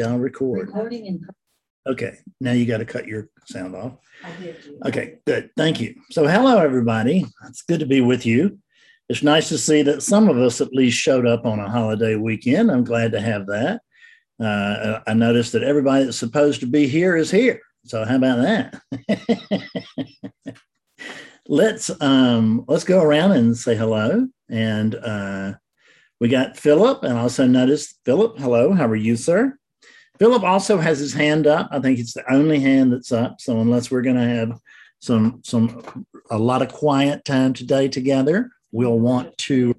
I'll record. Recording. Okay, now you got to cut your sound off. I did. do. Okay, good. Thank you. So, hello, everybody. It's good to be with you. It's nice to see that some of us at least showed up on a holiday weekend. I'm glad to have that. Uh, I noticed that everybody that's supposed to be here is here. So, how about that? let's um, let's go around and say hello. And uh, we got Philip, and also noticed Philip. Hello, how are you, sir? Philip also has his hand up. I think it's the only hand that's up. So unless we're going to have some some a lot of quiet time today together, we'll want to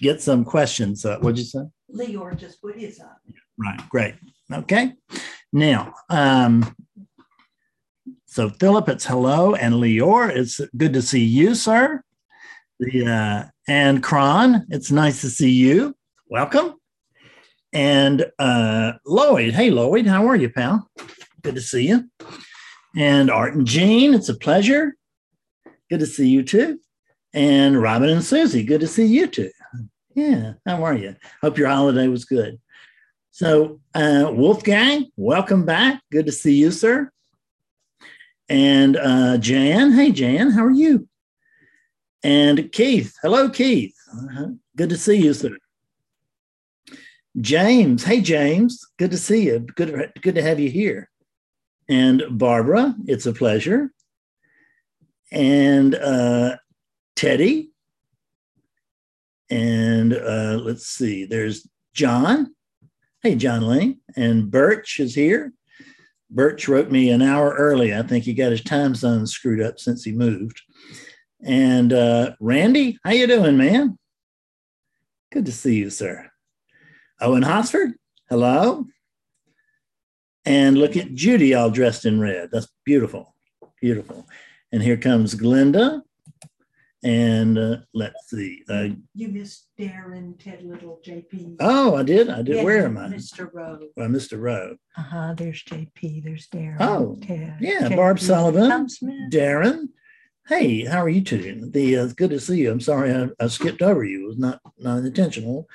get some questions. Uh, what'd you say? Leor just put his up. Right. Great. Okay. Now, um, so Philip, it's hello, and Leor, it's good to see you, sir. The uh, and Kron, it's nice to see you. Welcome. And uh, Lloyd, hey Lloyd, how are you, pal? Good to see you. And Art and Jean, it's a pleasure. Good to see you too. And Robin and Susie, good to see you too. Yeah, how are you? Hope your holiday was good. So, uh, Wolfgang, welcome back. Good to see you, sir. And uh, Jan, hey Jan, how are you? And Keith, hello, Keith. Uh-huh. Good to see you, sir. James, hey James, good to see you. Good, good to have you here. And Barbara, it's a pleasure. And uh, Teddy. And uh, let's see, there's John. Hey, John Ling. And Birch is here. Birch wrote me an hour early. I think he got his time zone screwed up since he moved. And uh, Randy, how you doing, man? Good to see you, sir. Owen Hosford, hello. And look at Judy all dressed in red. That's beautiful, beautiful. And here comes Glenda. And uh, let's see. Uh, You missed Darren, Ted Little, JP. oh, I did. I did. Yeah, Where am I? Mr. Rowe. Well, Mr. Rowe. Uh huh. There's JP. There's Darren. Oh, Ted, yeah, Barb Sullivan. Tom Smith. Darren. Hey, how are you two? The uh, good to see you. I'm sorry I, I skipped over you. It was not not intentional.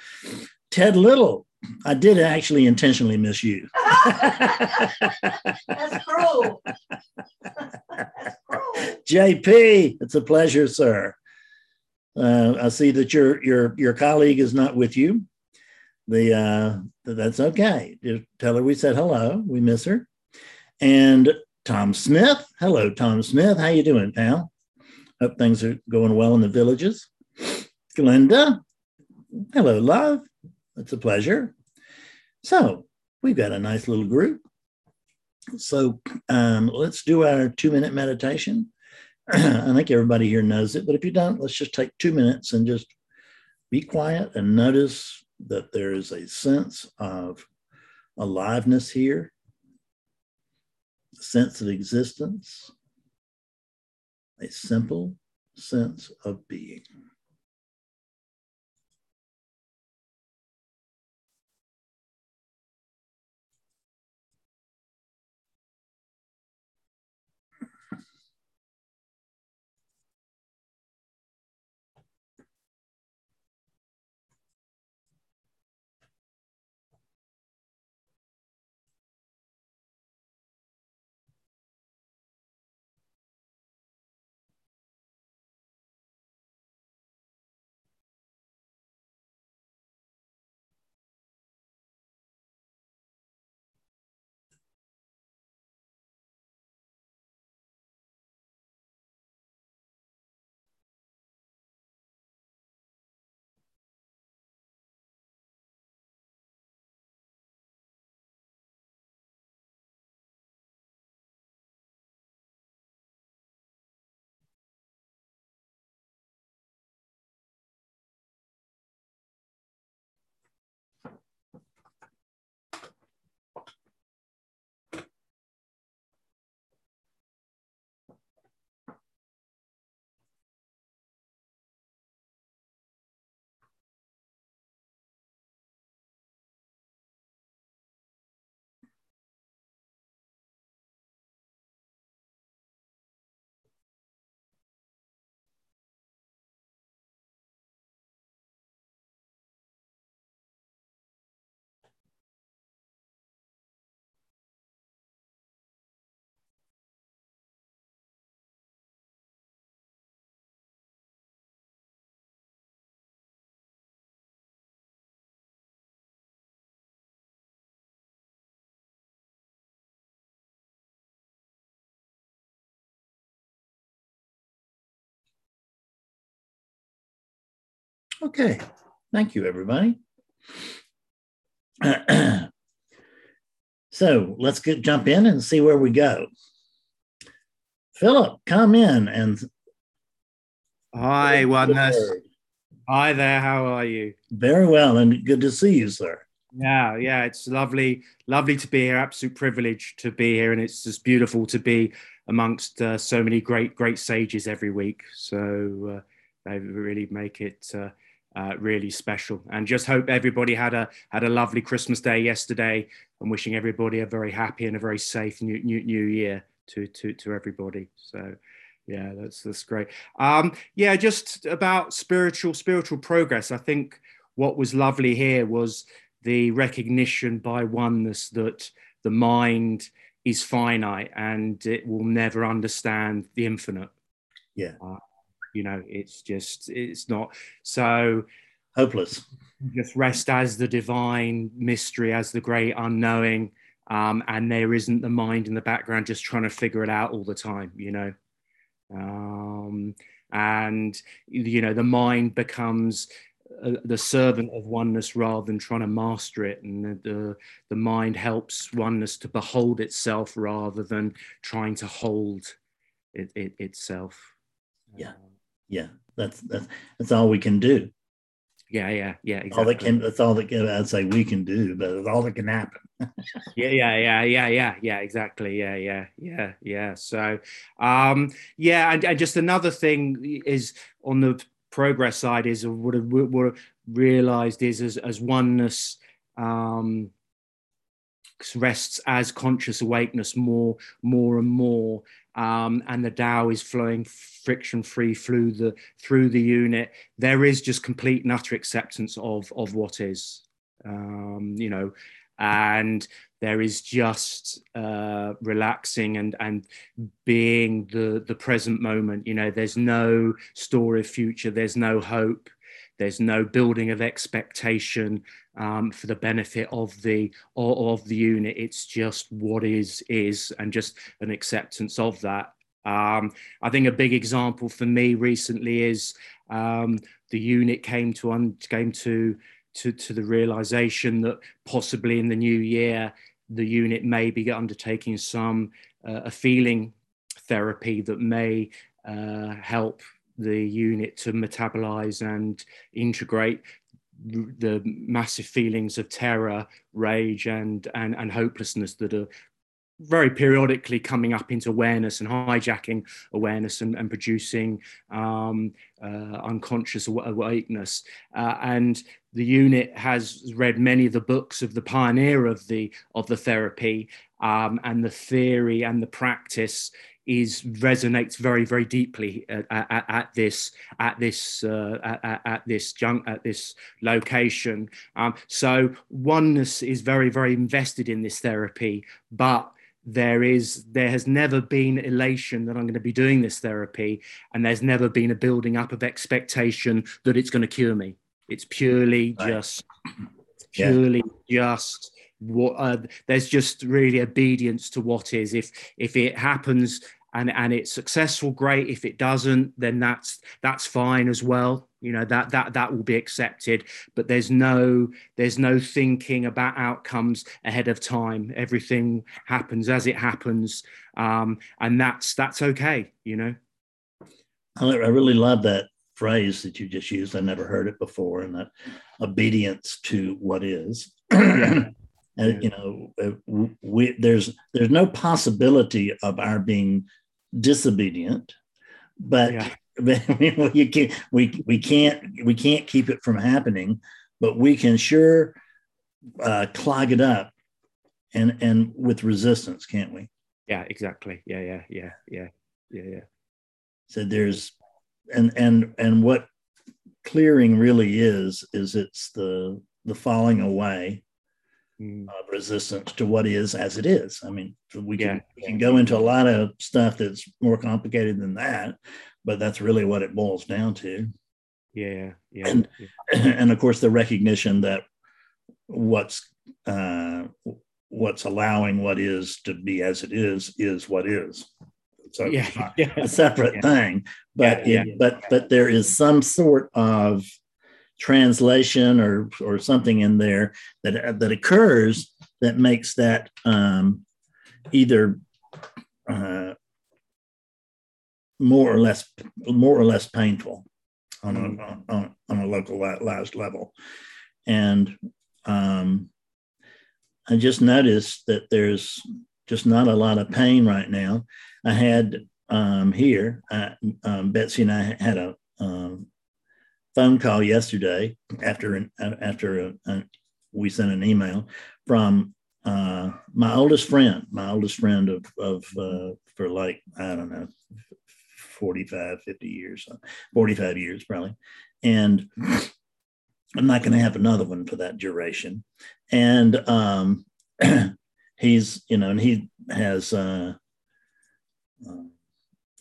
Ted Little. I did actually intentionally miss you. That's cruel. That's cruel. JP, it's a pleasure, sir. Uh, I see that your your your colleague is not with you. The uh, that's okay. Just tell her we said hello. We miss her. And Tom Smith, hello, Tom Smith. How you doing, pal? Hope things are going well in the villages. Glenda, hello, love. It's a pleasure. So we've got a nice little group. So um, let's do our two minute meditation. I think everybody here knows it, but if you don't, let's just take two minutes and just be quiet and notice that there is a sense of aliveness here, a sense of existence, a simple sense of being. Okay. Thank you, everybody. so let's get jump in and see where we go. Philip, come in and Hi, oneness. Hi there. How are you? Very well, and good to see you, sir. Yeah, yeah. It's lovely, lovely to be here. Absolute privilege to be here, and it's just beautiful to be amongst uh, so many great, great sages every week. So uh, they really make it uh, uh, really special. And just hope everybody had a had a lovely Christmas day yesterday. And wishing everybody a very happy and a very safe new new, new year to to to everybody. So yeah that's that's great um yeah just about spiritual spiritual progress i think what was lovely here was the recognition by oneness that the mind is finite and it will never understand the infinite yeah uh, you know it's just it's not so hopeless. just rest as the divine mystery as the great unknowing um, and there isn't the mind in the background just trying to figure it out all the time you know? Um, and you know the mind becomes uh, the servant of oneness rather than trying to master it and the, the, the mind helps oneness to behold itself rather than trying to hold it, it itself. Yeah yeah that's that's that's all we can do. Yeah yeah yeah exactly. all that can that's all that can i'd say we can do but it's all that can happen. Yeah yeah yeah yeah yeah yeah exactly. Yeah yeah yeah yeah. So um yeah and, and just another thing is on the progress side is what what realized is as, as oneness um rests as conscious awakeness more more and more um, and the Tao is flowing friction free through the through the unit. There is just complete and utter acceptance of of what is, um, you know, and there is just uh, relaxing and and being the the present moment. You know, there's no story of future. There's no hope. There's no building of expectation um, for the benefit of the or of the unit. It's just what is is, and just an acceptance of that. Um, I think a big example for me recently is um, the unit came to un- came to, to to the realization that possibly in the new year the unit may be undertaking some uh, a feeling therapy that may uh, help the unit to metabolize and integrate the massive feelings of terror, rage, and and, and hopelessness that are very periodically coming up into awareness and hijacking awareness and, and producing um, uh, unconscious awakeness. Uh, and the unit has read many of the books of the pioneer of the of the therapy um, and the theory and the practice is resonates very very deeply at, at, at this at this uh, at, at, this junk at this location um, so oneness is very very invested in this therapy but there is there has never been elation that i'm going to be doing this therapy and there's never been a building up of expectation that it's going to cure me it's purely right. just purely yeah. just what uh, there's just really obedience to what is. If if it happens and and it's successful great. If it doesn't then that's that's fine as well. You know that that that will be accepted. But there's no there's no thinking about outcomes ahead of time. Everything happens as it happens. Um and that's that's okay you know? I really love that phrase that you just used. I never heard it before and that obedience to what is. yeah. And you know, uh, we, there's there's no possibility of our being disobedient, but, yeah. but you can we we can't we can't keep it from happening, but we can sure uh, clog it up, and and with resistance, can't we? Yeah, exactly. Yeah, yeah, yeah, yeah, yeah, yeah. So there's and and and what clearing really is is it's the the falling away mm. of resistance to what is as it is. I mean, we can, yeah. we can go into a lot of stuff that's more complicated than that, but that's really what it boils down to. Yeah, yeah, and yeah. and of course the recognition that what's uh, what's allowing what is to be as it is is what is. So yeah, yeah. a separate yeah. thing, but it, but but there is some sort of translation or or something in there that that occurs that makes that um, either uh, more or less more or less painful on a on, on a localized level, and um, I just noticed that there's just not a lot of pain right now. I had um, here, I, um, Betsy and I had a um, phone call yesterday after an, after a, a, we sent an email from uh, my oldest friend, my oldest friend of, of uh, for like, I don't know, 45, 50 years, 45 years probably. And I'm not going to have another one for that duration. And um, he's, you know, and he has, uh, uh,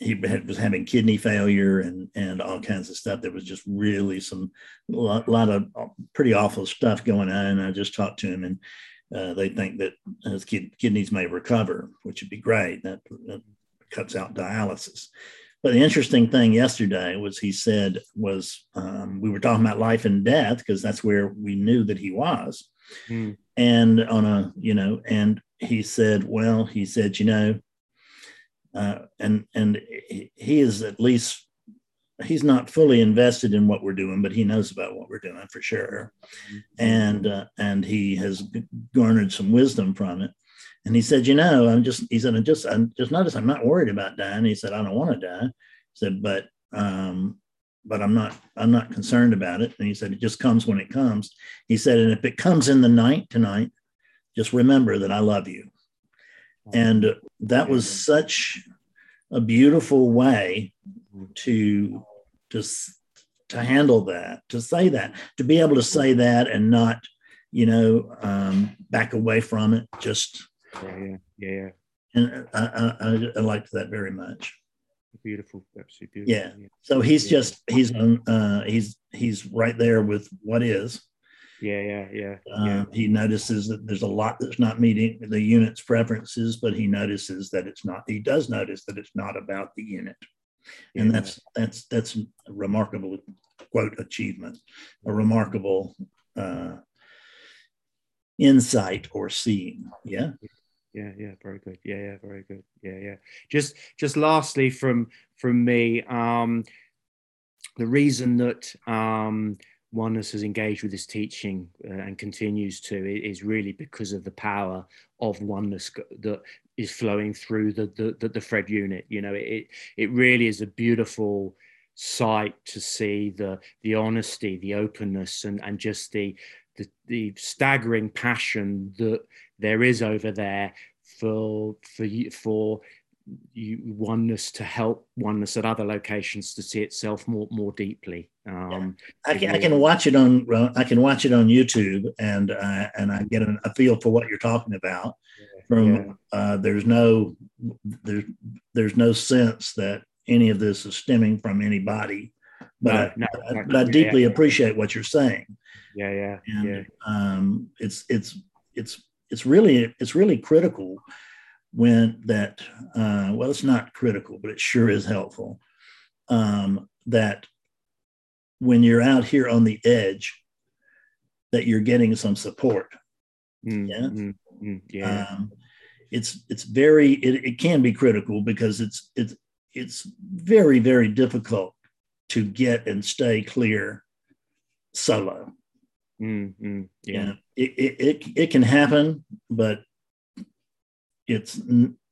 he had, was having kidney failure and and all kinds of stuff. There was just really some a lot, lot, of pretty awful stuff going on. And I just talked to him, and uh, they think that his kid, kidneys may recover, which would be great. That, that, cuts out dialysis. But the interesting thing yesterday was he said was um, we were talking about life and death because that's where we knew that he was, mm. and on a you know, and he said, well, he said, you know, uh, and and he is at least he's not fully invested in what we're doing, but he knows about what we're doing for sure, mm-hmm. and uh, and he has garnered some wisdom from it. And he said, you know, I'm just he said I just I just noticed I'm not worried about dying. He said I don't want to die. He said, but um, but I'm not I'm not concerned about it. And he said it just comes when it comes. He said, and if it comes in the night tonight, just remember that I love you. And that was such a beautiful way to to to handle that, to say that, to be able to say that and not, you know, um, back away from it. Just yeah, yeah, yeah. And I, I, I liked that very much. Beautiful, absolutely beautiful. Yeah. yeah. So he's yeah. just he's on uh, he's he's right there with what is. Yeah, yeah, yeah, uh, yeah. He notices that there's a lot that's not meeting the unit's preferences, but he notices that it's not. He does notice that it's not about the unit, yeah. and that's that's that's a remarkable quote achievement, a remarkable uh, insight or seeing. Yeah. Yeah, yeah, very good. Yeah, yeah, very good. Yeah, yeah. Just, just lastly, from from me, um, the reason that um, oneness has engaged with this teaching uh, and continues to is really because of the power of oneness that is flowing through the the, the, the Fred unit. You know, it it really is a beautiful sight to see the the honesty, the openness, and and just the the, the staggering passion that there is over there for for you for you, oneness to help oneness at other locations to see itself more more deeply. Um, I can I can watch it on I can watch it on YouTube and uh, and I get a feel for what you're talking about. From yeah. uh, there's no there's there's no sense that any of this is stemming from anybody, but no, I, no, but I deeply yeah. appreciate what you're saying. Yeah, yeah, and yeah. Um, it's it's it's it's really it's really critical when that uh, well it's not critical but it sure is helpful um, that when you're out here on the edge that you're getting some support mm, yeah mm, mm, yeah um, it's it's very it, it can be critical because it's it's it's very very difficult to get and stay clear solo mm, mm, yeah it, it, it, it can happen but it's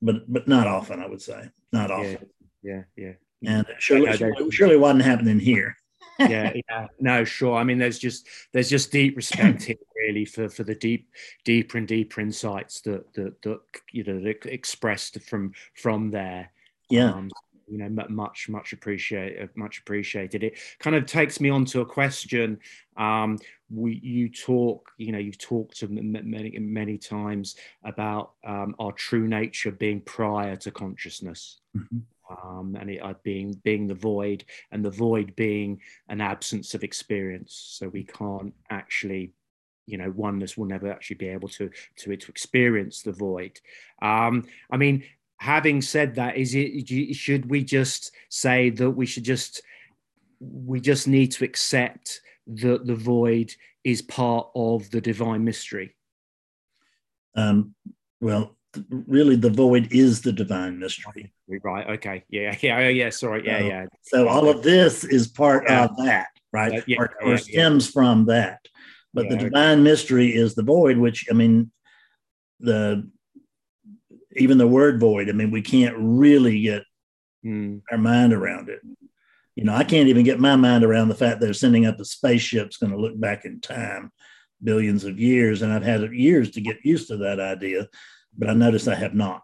but but not often. I would say not often. Yeah, yeah. yeah. And surely, surely, surely wasn't happening here. Yeah, yeah, no, sure. I mean, there's just there's just deep respect here, really, for for the deep, deeper and deeper insights that that, that you know that expressed from from there. Yeah. Um, you know, much much appreciate much appreciated. It kind of takes me on to a question. Um, we you talk, you know, you've talked to many many times about um, our true nature being prior to consciousness. Mm-hmm. Um, and it uh, being being the void, and the void being an absence of experience. So we can't actually you know oneness will never actually be able to to to experience the void um i mean having said that, is it should we just say that we should just we just need to accept that the void is part of the divine mystery? Um, well, really, the void is the divine mystery. Right. Okay. Yeah. Yeah. oh, Yeah. Sorry. Yeah. So- Yeah. So all of this is part Yeah. of that, right? Uh, yeah, or, or yeah. stems from that. But the divine mystery is the void, which I mean, the even the word void. I mean, we can't really get Mm, our mind around it. You know, I can't even get my mind around the fact they're sending up a spaceship's going to look back in time, billions of years, and I've had years to get used to that idea, but I notice I have not,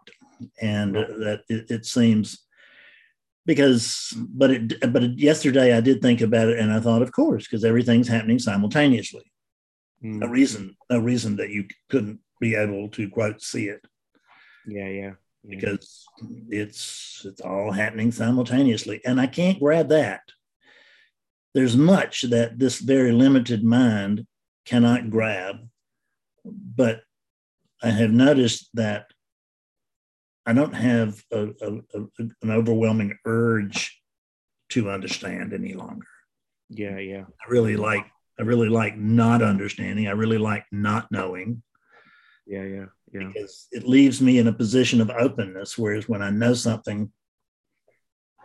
and that it, it seems because, but it, but yesterday I did think about it, and I thought, of course, because everything's happening simultaneously. mm. No reason, no reason that you couldn't be able to quote see it Yeah. Yeah. yeah. because it's it's all happening simultaneously and i can't grab that there's much that this very limited mind cannot grab but i have noticed that i don't have a, a, a- an overwhelming urge to understand any longer Yeah. Yeah. i really like i really like not understanding i really like not knowing Yeah. Yeah. Yeah. because it leaves me in a position of openness whereas when i know something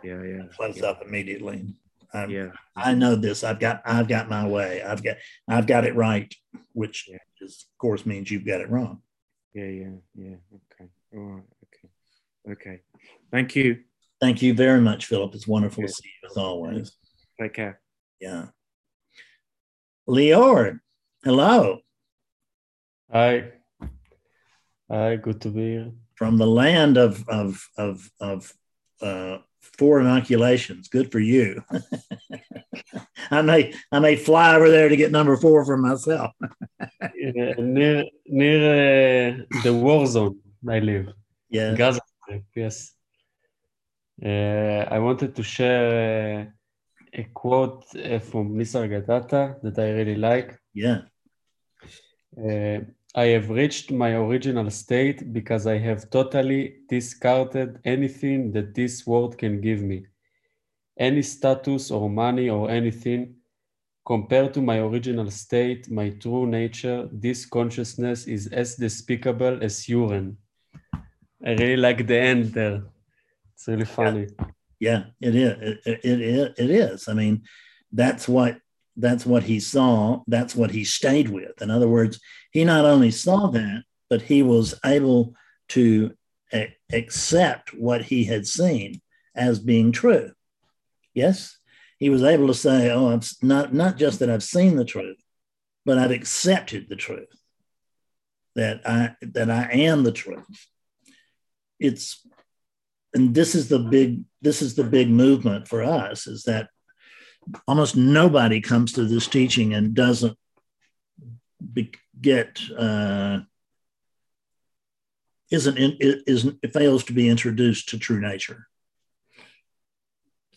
Yeah. Yeah. close yeah. up immediately. I'm, Yeah. I know this. I've got I've got my way. I've got I've got it right, which Yeah. is, of course means you've got it wrong. Yeah. Yeah. Yeah. Okay. All right. Okay. Okay. Thank you. Thank you very much, Philip. It's wonderful Yeah. to see you as always. Take care. Yeah. Leor, hello Hi. Hi, good to be here. from the land of of of of uh, four inoculations. Good for you. I may I may fly over there to get number four for myself. Uh, near near uh, the war zone I live, Yeah. Gaza yes. Uh, I wanted to share uh, a quote uh, from Nisargadatta that I really like. Yeah. I have reached my original state because I have totally discarded anything that this world can give me. Any status or money or anything. Compared to my original state, my true nature, this consciousness is as despicable as urine. I really like the end there. It's really funny. Yeah, it is. It, it, it, it is. I mean, that's what that's what he saw. That's what he stayed with. In other words, he not only saw that, but he was able to a- accept what he had seen as being true. Yes, he was able to say, "Oh, I'm not not just that I've seen the truth, but I've accepted the truth. That I that I am the truth." It's and this is the big this is the big movement for us is that almost nobody comes to this teaching and doesn't be, get uh, isn't in, isn't fails to be introduced to true nature.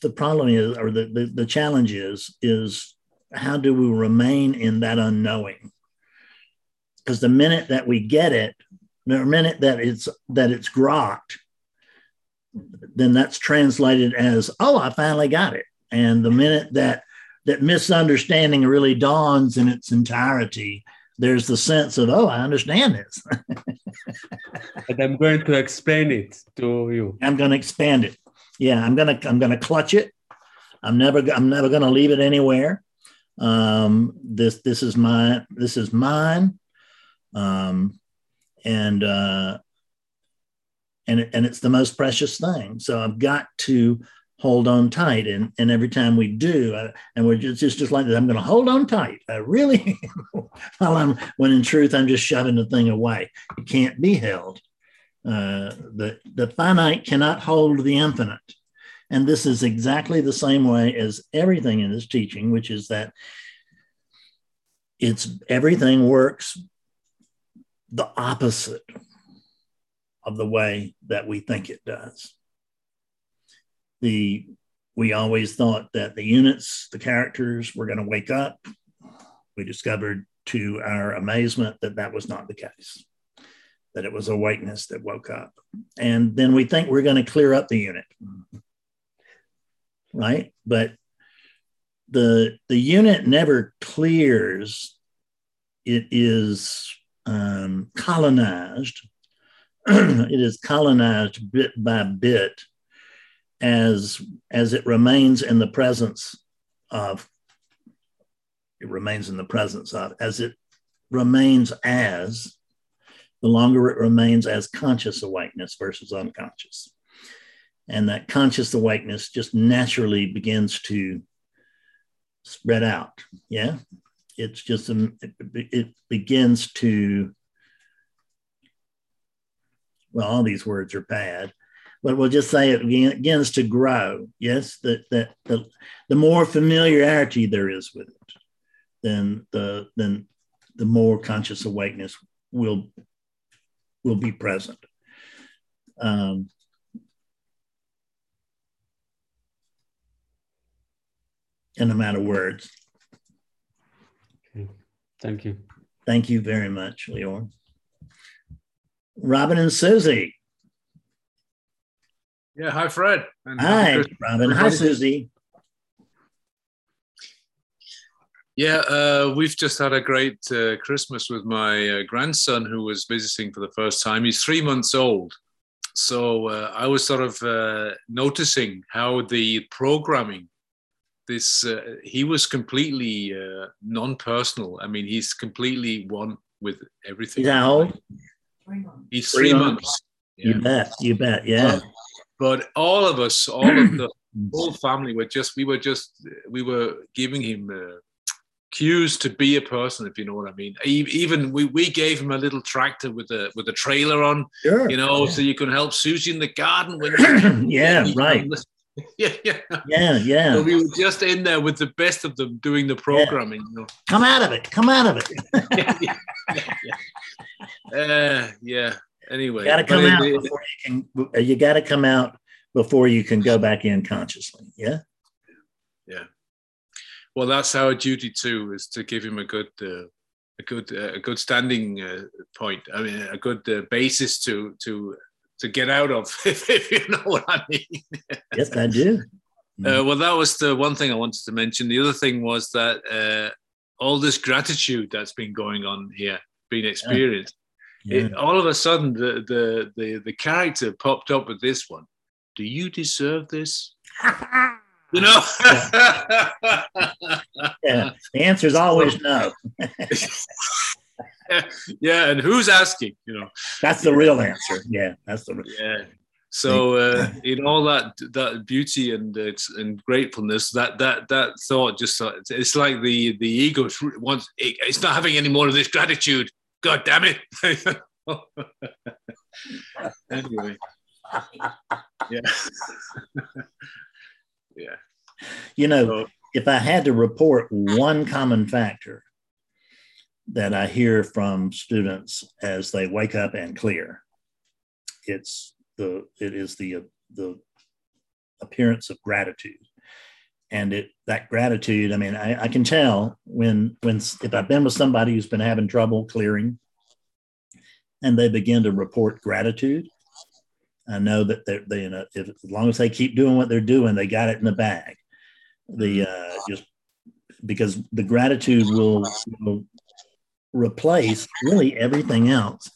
The problem is or the, the, the challenge is is how do we remain in that unknowing? Because the minute that we get it the minute that it's that it's grokked then that's translated as oh i finally got it and the minute that that misunderstanding really dawns in its entirety there's the sense of oh i understand this. And I'm going to explain it to you. i'm going to expand it. Yeah i'm going to i'm going to clutch it. I'm never i'm never going to leave it anywhere. Um this this is my this is mine. Um and uh and and it's the most precious thing. So i've got to hold on tight. And and every time we do I, and we're just, just just like that i'm going to hold on tight. I really? While i'm when in truth i'm just shoving the thing away. It can't be held. Uh, the the finite cannot hold the infinite. And this is exactly the same way as everything in this teaching which is that it's everything works the opposite of the way that we think it does the we always thought that the units the characters were going to wake up we discovered to our amazement that that was not the case that it was awakeness that woke up and then we think we're going to clear up the unit right but the the unit never clears. It is um, colonized. it is colonized bit by bit as as it remains in the presence of it remains in the presence of as it remains as the longer it remains as conscious awakeness versus unconscious. And that conscious awakeness just naturally begins to spread out. Yeah? It's just um, it, it begins to well all these words are bad but we'll just say it again, begins to grow yes that that the, the more familiarity there is with it then the then the more conscious awakeness will will be present um, in matter of words. Okay. Thank you. Thank you very much, Leon. Robin and Susie. Yeah, hi, Fred. And hi, Robin. Hi, Susie. Yeah, uh, we've just had a great uh, Christmas with my uh, grandson who was visiting for the first time. He's three months old. So uh, I was sort of uh, noticing how the programming this uh, he was completely uh, non-personal i mean he's completely one with everything he's how old he's three, three months, months. Yeah. you bet you bet yeah but all of us all of the whole family were just we were just we were giving him uh, cues to be a person if you know what i mean even we, we gave him a little tractor with a with a trailer on sure. you know yeah. so you can help susie in the garden when yeah right yeah, yeah, yeah, yeah. So we were just in there with the best of them doing the programming. Yeah. You know? Come out of it! Come out of it! yeah, yeah, uh, yeah. Anyway, you got to come out it, before you can. Uh, you got to come out before you can go back in consciously. Yeah. Yeah. Well, that's our duty too, is to give him a good, uh, a good, uh, a good standing uh, point. I mean, a good uh, basis to to to get out of, if, if you know what I mean. yes, I do. Uh, well, that was the one thing I wanted to mention. The other thing was that uh, all this gratitude that's been going on here, being experienced, yeah. Yeah. It, all of a sudden the, the the the character popped up with this one. Do you deserve this? you know. yeah. The answer is always no. yeah, and who's asking? You know, that's the real answer. Yeah, that's the real. Yeah. So uh, in all that that beauty and it's and gratefulness, that that that thought just uh, it's like the the ego wants it's not having any more of this gratitude. God damn it! anyway, yeah, yeah. You know, so, if I had to report one common factor that I hear from students as they wake up and clear. It's the it is the the appearance of gratitude, and it that gratitude. I mean, I, I can tell when when if I've been with somebody who's been having trouble clearing, and they begin to report gratitude. I know that they're they, you know, if, as long as they keep doing what they're doing, they got it in the bag. The uh, just because the gratitude will, will replace really everything else.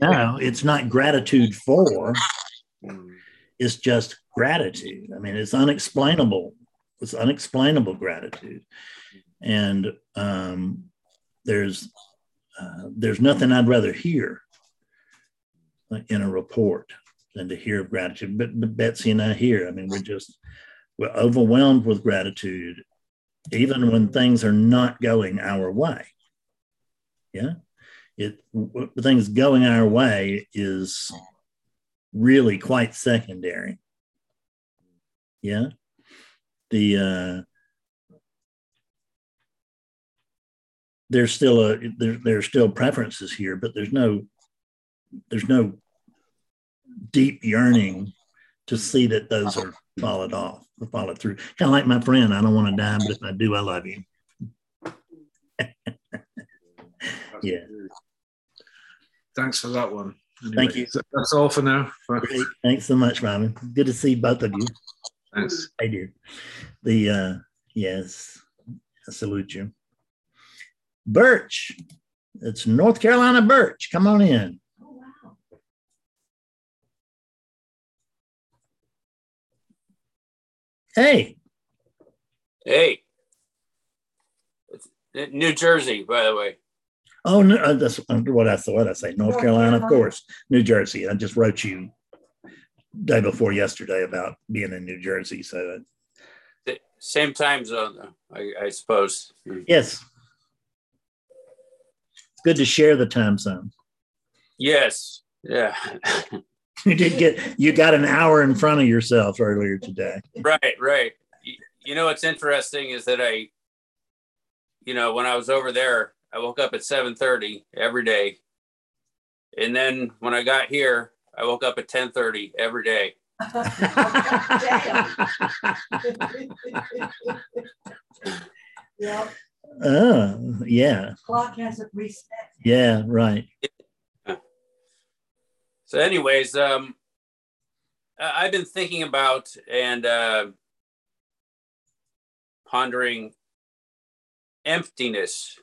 no, it's not gratitude for, it's just gratitude. I mean, it's unexplainable. It's unexplainable gratitude. And um, there's uh, there's nothing I'd rather hear in a report than to hear of gratitude. But, but Betsy and I here, I mean, we're just we're overwhelmed with gratitude, even when things are not going our way. Yeah. It things going our way is really quite secondary. Yeah. The uh there's still a there, there's still preferences here, but there's no there's no deep yearning to see that those are followed off or followed through. Kind of like my friend, I don't want to die, but if I do, I love you. yeah. Thanks for that one. Anyway, Thank you. That's all for now. Great. Thanks so much, Robin. Good to see both of you. Thanks. Hey, dear. The uh, Yes, I salute you. Birch, it's North Carolina Birch. Come on in. Oh, wow. Hey, Hey. It's New Jersey, by the way. oh, no, uh, that's what I thought. I say North North Carolina, of course, New Jersey. I just wrote you day before yesterday about being in New Jersey. So, The Same time zone, though, I, I suppose. yes, it's good to share the time zone. Yes. Yeah. You did get, you got an hour in front of yourself earlier today. right, right. You, you know what's interesting is that I, you know, when I was over there, I woke up at 7:30 every day. And then when I got here, I woke up at 10:30 every day. Yep, Oh, yeah, clock hasn't reset. yeah, right. So, anyways, um, I- I've been thinking about and uh, pondering emptiness,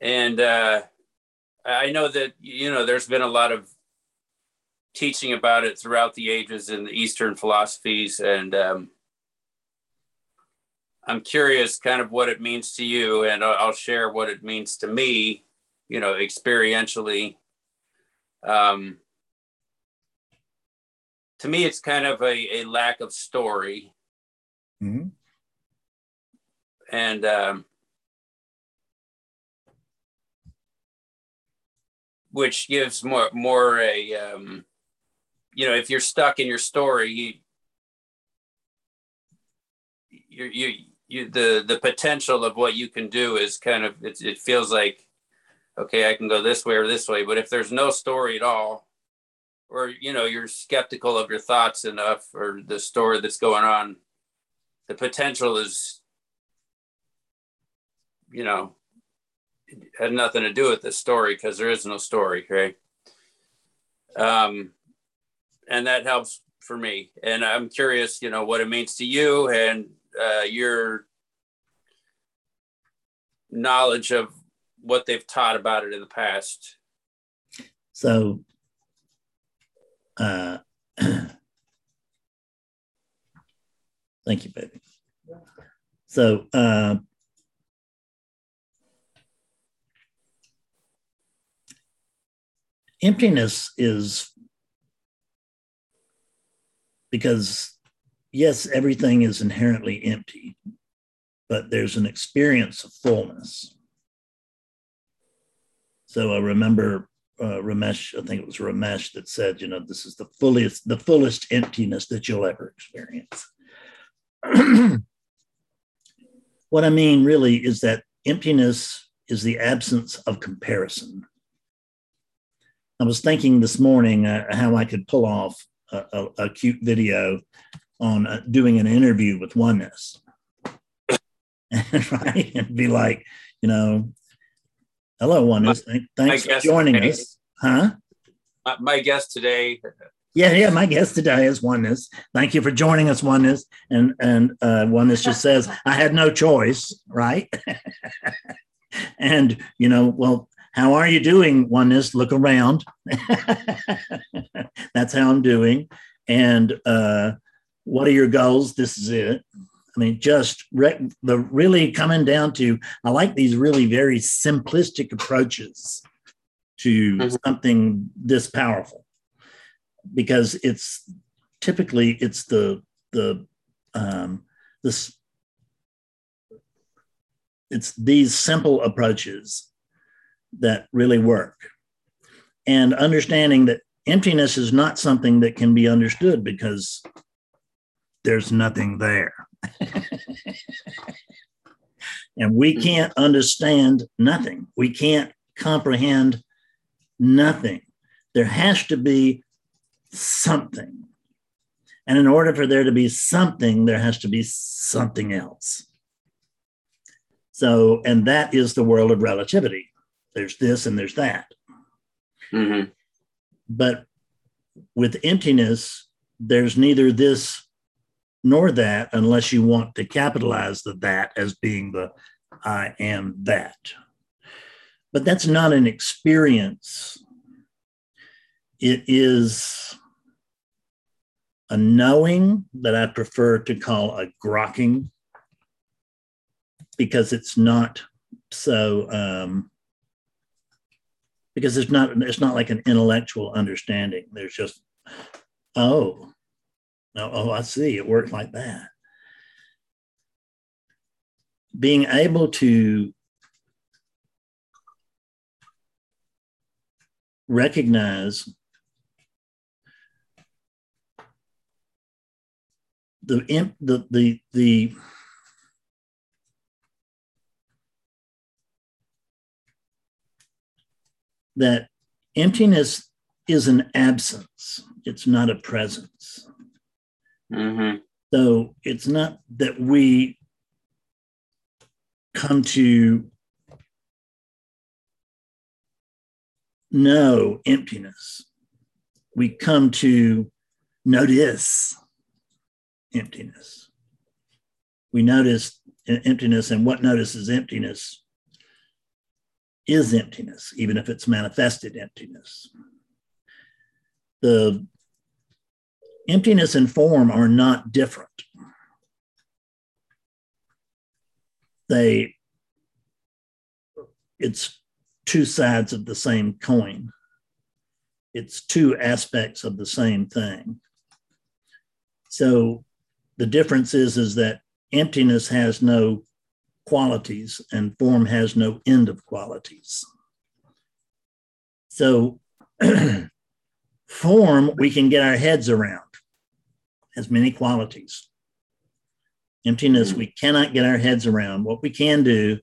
and uh, I know that you know there's been a lot of teaching about it throughout the ages in the Eastern philosophies, and um, I'm curious, kind of what it means to you, and I'll share what it means to me, you know, experientially um, to me it's kind of a, a lack of story Mhm. and um, which gives more more a um, you know if you're stuck in your story you you you, you the the potential of what you can do is kind of it, it feels like okay i can go this way or this way. But if there's no story at all or you know you're skeptical of your thoughts enough or the story that's going on the potential is you know had nothing to do with this story because there is no story right um and that helps for me. And i'm curious you know what it means to you and uh, your knowledge of what they've taught about it in the past. So, uh, thank you, baby. So, uh, emptiness is because, yes, everything is inherently empty, but there's an experience of fullness. So I remember uh, Ramesh, I think it was Ramesh that said, you know, this is the fullest, the fullest emptiness that you'll ever experience. what I mean really is that emptiness is the absence of comparison. I was thinking this morning uh, how I could pull off a, a, a cute video on uh, doing an interview with oneness, right? And be like, you know, hello, oneness. Thank, thanks for joining today- us. Huh? my, my guest today Yeah, yeah. My guest today is Oneness. Thank you for joining us, Oneness. And and uh, Oneness just says I had no choice, right? and you know, well, how are you doing, Oneness? Look around. That's how I'm doing. And uh, what are your goals? This is it. I mean, just re- the really coming down to I like these really very simplistic approaches to Mhm. something this powerful because it's typically it's the the um, this it's these simple approaches that really work and understanding that emptiness is not something that can be understood because there's nothing there and we can't understand nothing we can't comprehend nothing there has to be something. And in order for there to be something, there has to be something else. So, and that is the world of relativity. There's this and there's that. Mhm. But with emptiness, there's neither this nor that unless you want to capitalize the that as being the I am that. But that's not an experience. It is a knowing that I prefer to call a grokking because it's not so um, because it's not it's not like an intellectual understanding. There's just oh oh, oh I see it worked like that. Being able to recognize the the the the that emptiness is an absence it's not a presence Mm-hmm. so it's not that we come to know emptiness we come to notice emptiness. We notice emptiness, and what notices emptiness is emptiness, even if it's manifested emptiness. The emptiness and form are not different. They, it's two sides of the same coin. It's two aspects of the same thing. So the difference is is that emptiness has no qualities and form has no end of qualities. So form we can get our heads around has many qualities. Emptiness we cannot get our heads around. What we can do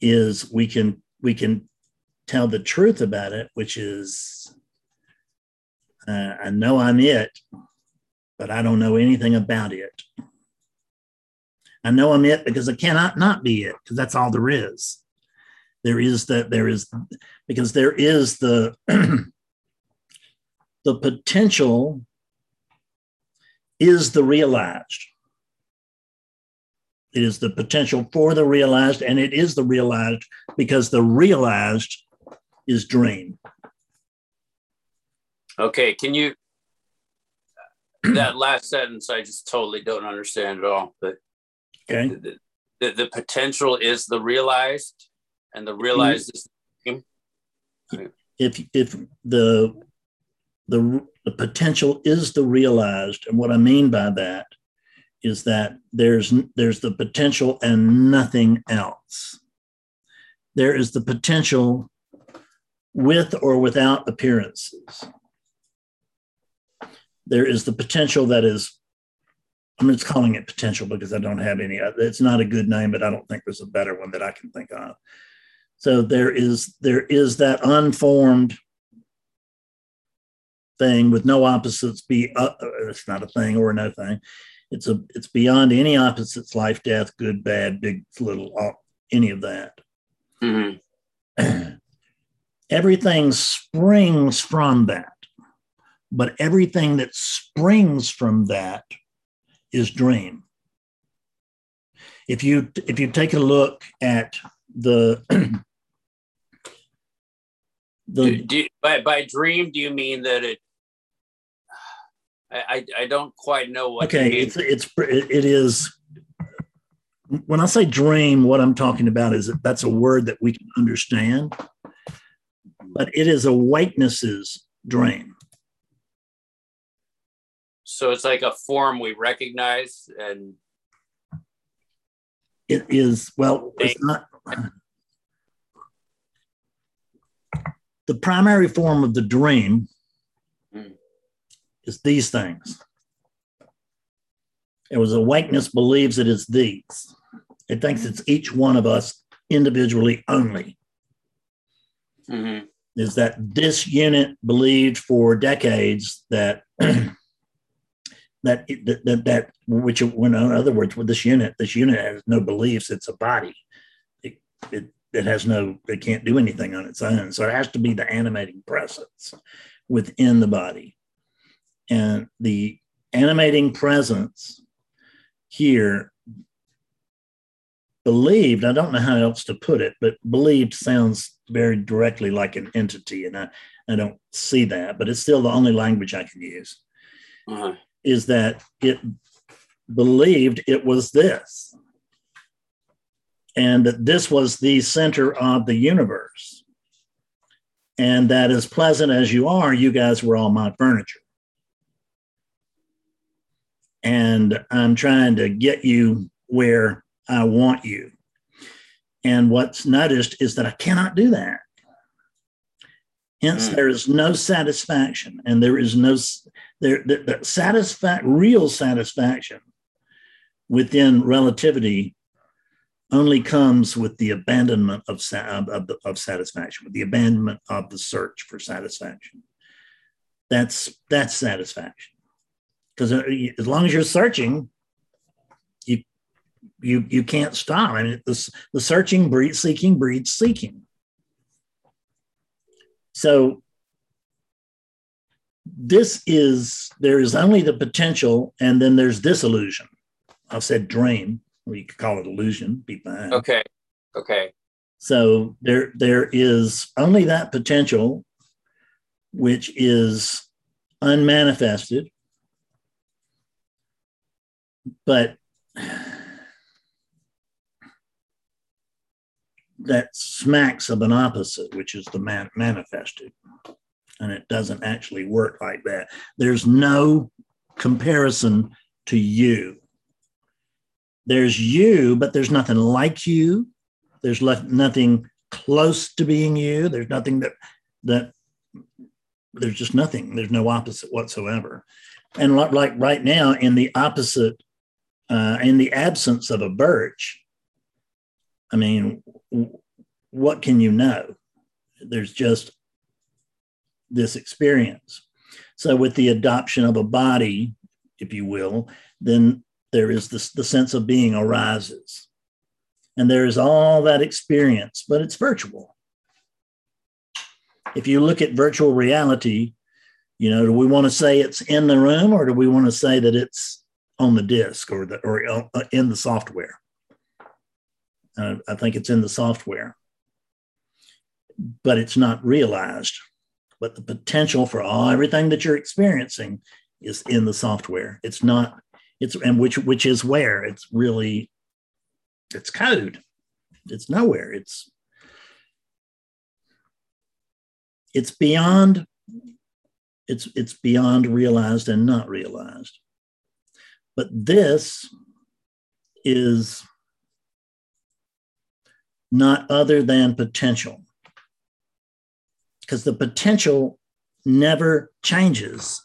is we can we can tell the truth about it which is uh, i know i'm it but I don't know anything about it. I know I'm it because I cannot not be it because that's all there is. There is that there is because there is the the potential is the realized. It is the potential for the realized, and it is the realized because the realized is dream. Okay, can you that last sentence I just totally don't understand at all. But Okay. the, the, the potential is the realized, and the realized is the if if the the the potential is the realized and what i mean by that is that there's there's the potential and nothing else. There is the potential with or without appearances. There is the potential that is i'm just calling it potential because i don't have any it's not a good name but i don't think there's a better one that i can think of. So there is there is that unformed thing with no opposites be uh, it's not a thing or no thing. It's a it's beyond any opposites life death good bad big little all, any of that. Mhm. everything springs from that but everything that springs from that is dream if you if you take a look at the the do, by by dream, do you mean that it? I I, I don't quite know what. okay it's it's it is when i say dream what i'm talking about is that that's a word that we can understand but it is awakeness's dream so it's like a form we recognize, and it is well it's not the primary form of the dream Mm. is these things it was awakeness believes it is these it thinks it's each one of us individually only Mhm. is that this unit believed for decades that that that, that, that which when in other words with this unit this unit has no beliefs it's a body. It, it it has no it can't do anything on its own. So it has to be the animating presence within the body. And the animating presence here believed i don't know how else to put it but believed sounds very directly like an entity. And i, I don't see that but it's still the only language i can use. Uh-huh. Is that it believed it was this. And that this was the center of the universe. And that as pleasant as you are you guys were all my furniture. And i'm trying to get you where i want you. And what's noticed is that i cannot do that hence Mm. there is no satisfaction and there is no there the, the satisfa- real satisfaction within relativity only comes with the abandonment of, of, of, the- of satisfaction with the abandonment of the search for satisfaction. That's that's satisfaction. Because as long as you're searching you you you can't stop. I mean the, the searching breeds seeking breeds seeking so this is there is only the potential and then there's disillusion i've said dream or you could call it illusion be fine Okay. Okay. so there there is only that potential which is unmanifested but that smacks of an opposite which is the man- manifested. And it doesn't actually work like that. There's no comparison to you. There's you but there's nothing like you. There's left nothing close to being you. There's nothing that that there's just nothing. There's no opposite whatsoever. And li- like right now in the opposite uh, in the absence of a birch i mean what can you know there's just this experience so with the adoption of a body if you will then there is this the sense of being arises and there is all that experience, but it's virtual. If you look at virtual reality, you know, do we want to say it's in the room or do we want to say that it's on the disk or the or uh, in the software? Uh, I think it's in the software, but it's not realized. But the potential for all everything that you're experiencing is in the software. It's not. It's and which which is where it's really it's code it's nowhere it's it's beyond it's it's beyond realized and not realized but this is not other than potential. Because the potential never changes.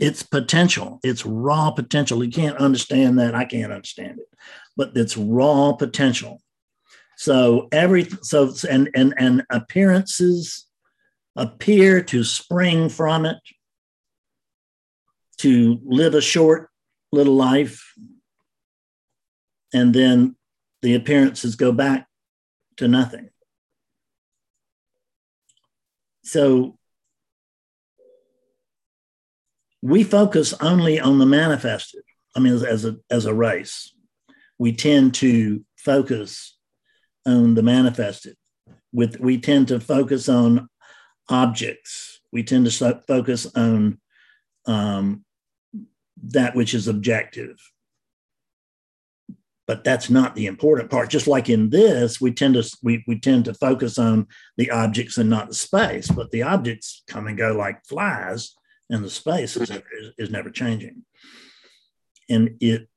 It's potential. It's raw potential. You can't understand that. I can't understand it. But it's raw potential. So every so and and and appearances appear to spring from it to live a short little life and then the appearances go back to nothing. So we focus only on the manifested. I mean, as, as a as a race, we tend to focus on the manifested with we tend to focus on objects we tend to focus on um, that which is objective but that's not the important part. Just like in this we tend to we, we tend to focus on the objects and not the space but the objects come and go like flies and the space is, is, is never changing. And it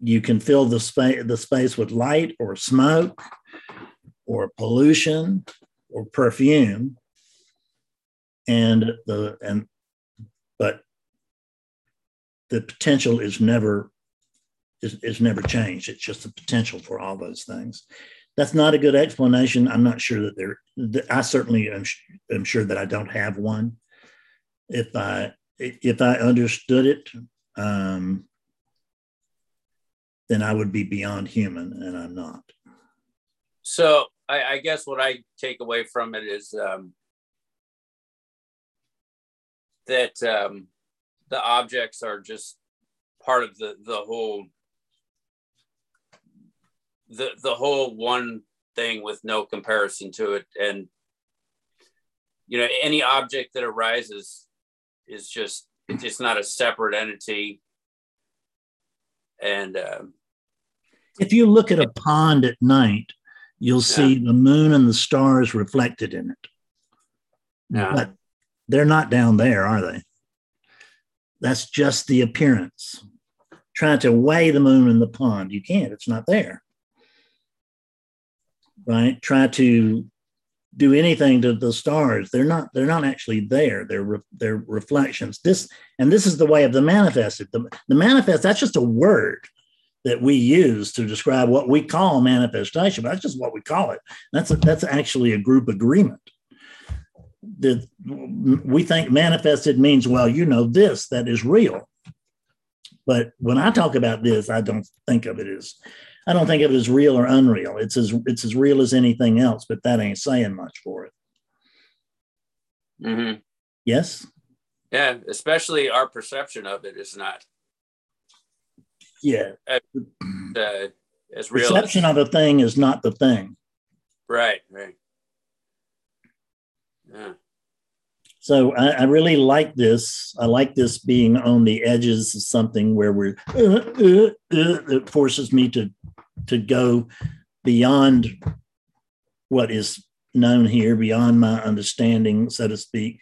you can fill the space the space with light or smoke or pollution or perfume. And the and but the potential is never is, is never changed. It's just the potential for all those things. That's not a good explanation. I'm not sure that there i certainly am, am sure that i don't have one. If i if i understood it um then I would be beyond human, and I'm not. So I, I guess what I take away from it is um, that um, the objects are just part of the the whole the the whole one thing with no comparison to it and you know any object that arises is just it's just not a separate entity and um, If you look at a pond at night, you'll see the moon and the stars reflected in it. Yeah. But they're not down there, are they? That's just the appearance. Trying to weigh the moon in the pond, you can't, it's not there. Right? Try to do anything to the stars. They're not, they're not actually there. They're re- they're reflections. This and this is the way of the manifested. The, the manifest, that's just a word that we use to describe what we call manifestation. But that's just what we call it. That's a, that's actually a group agreement. That we think manifested means well, you know, this that is real. But when I talk about this, I don't think of it as I don't think of it as real or unreal. It's as it's as real as anything else, but that ain't saying much for it. mhm. Yes. yeah especially our perception of it is not Yeah. uh, as real as, Perception of a thing is not the thing. right right yeah So I, I really like this. I like this being on the edges of something where we're uh, uh, uh, it forces me to to go beyond what is known here, beyond my understanding, so to speak.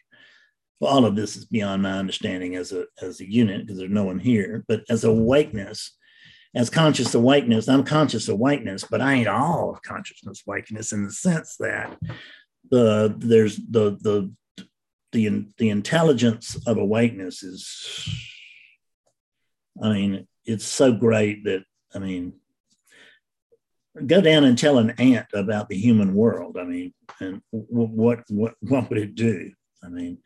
Well, all of this is beyond my understanding as a as a unit because there's no one here. But as awakeness, as conscious awakeness, I'm conscious awakeness, but I ain't all of consciousness awakeness in the sense that the there's the the the the intelligence of awakeness is i mean it's so great that i mean go down and tell an ant about the human world i mean and what what what would it do i mean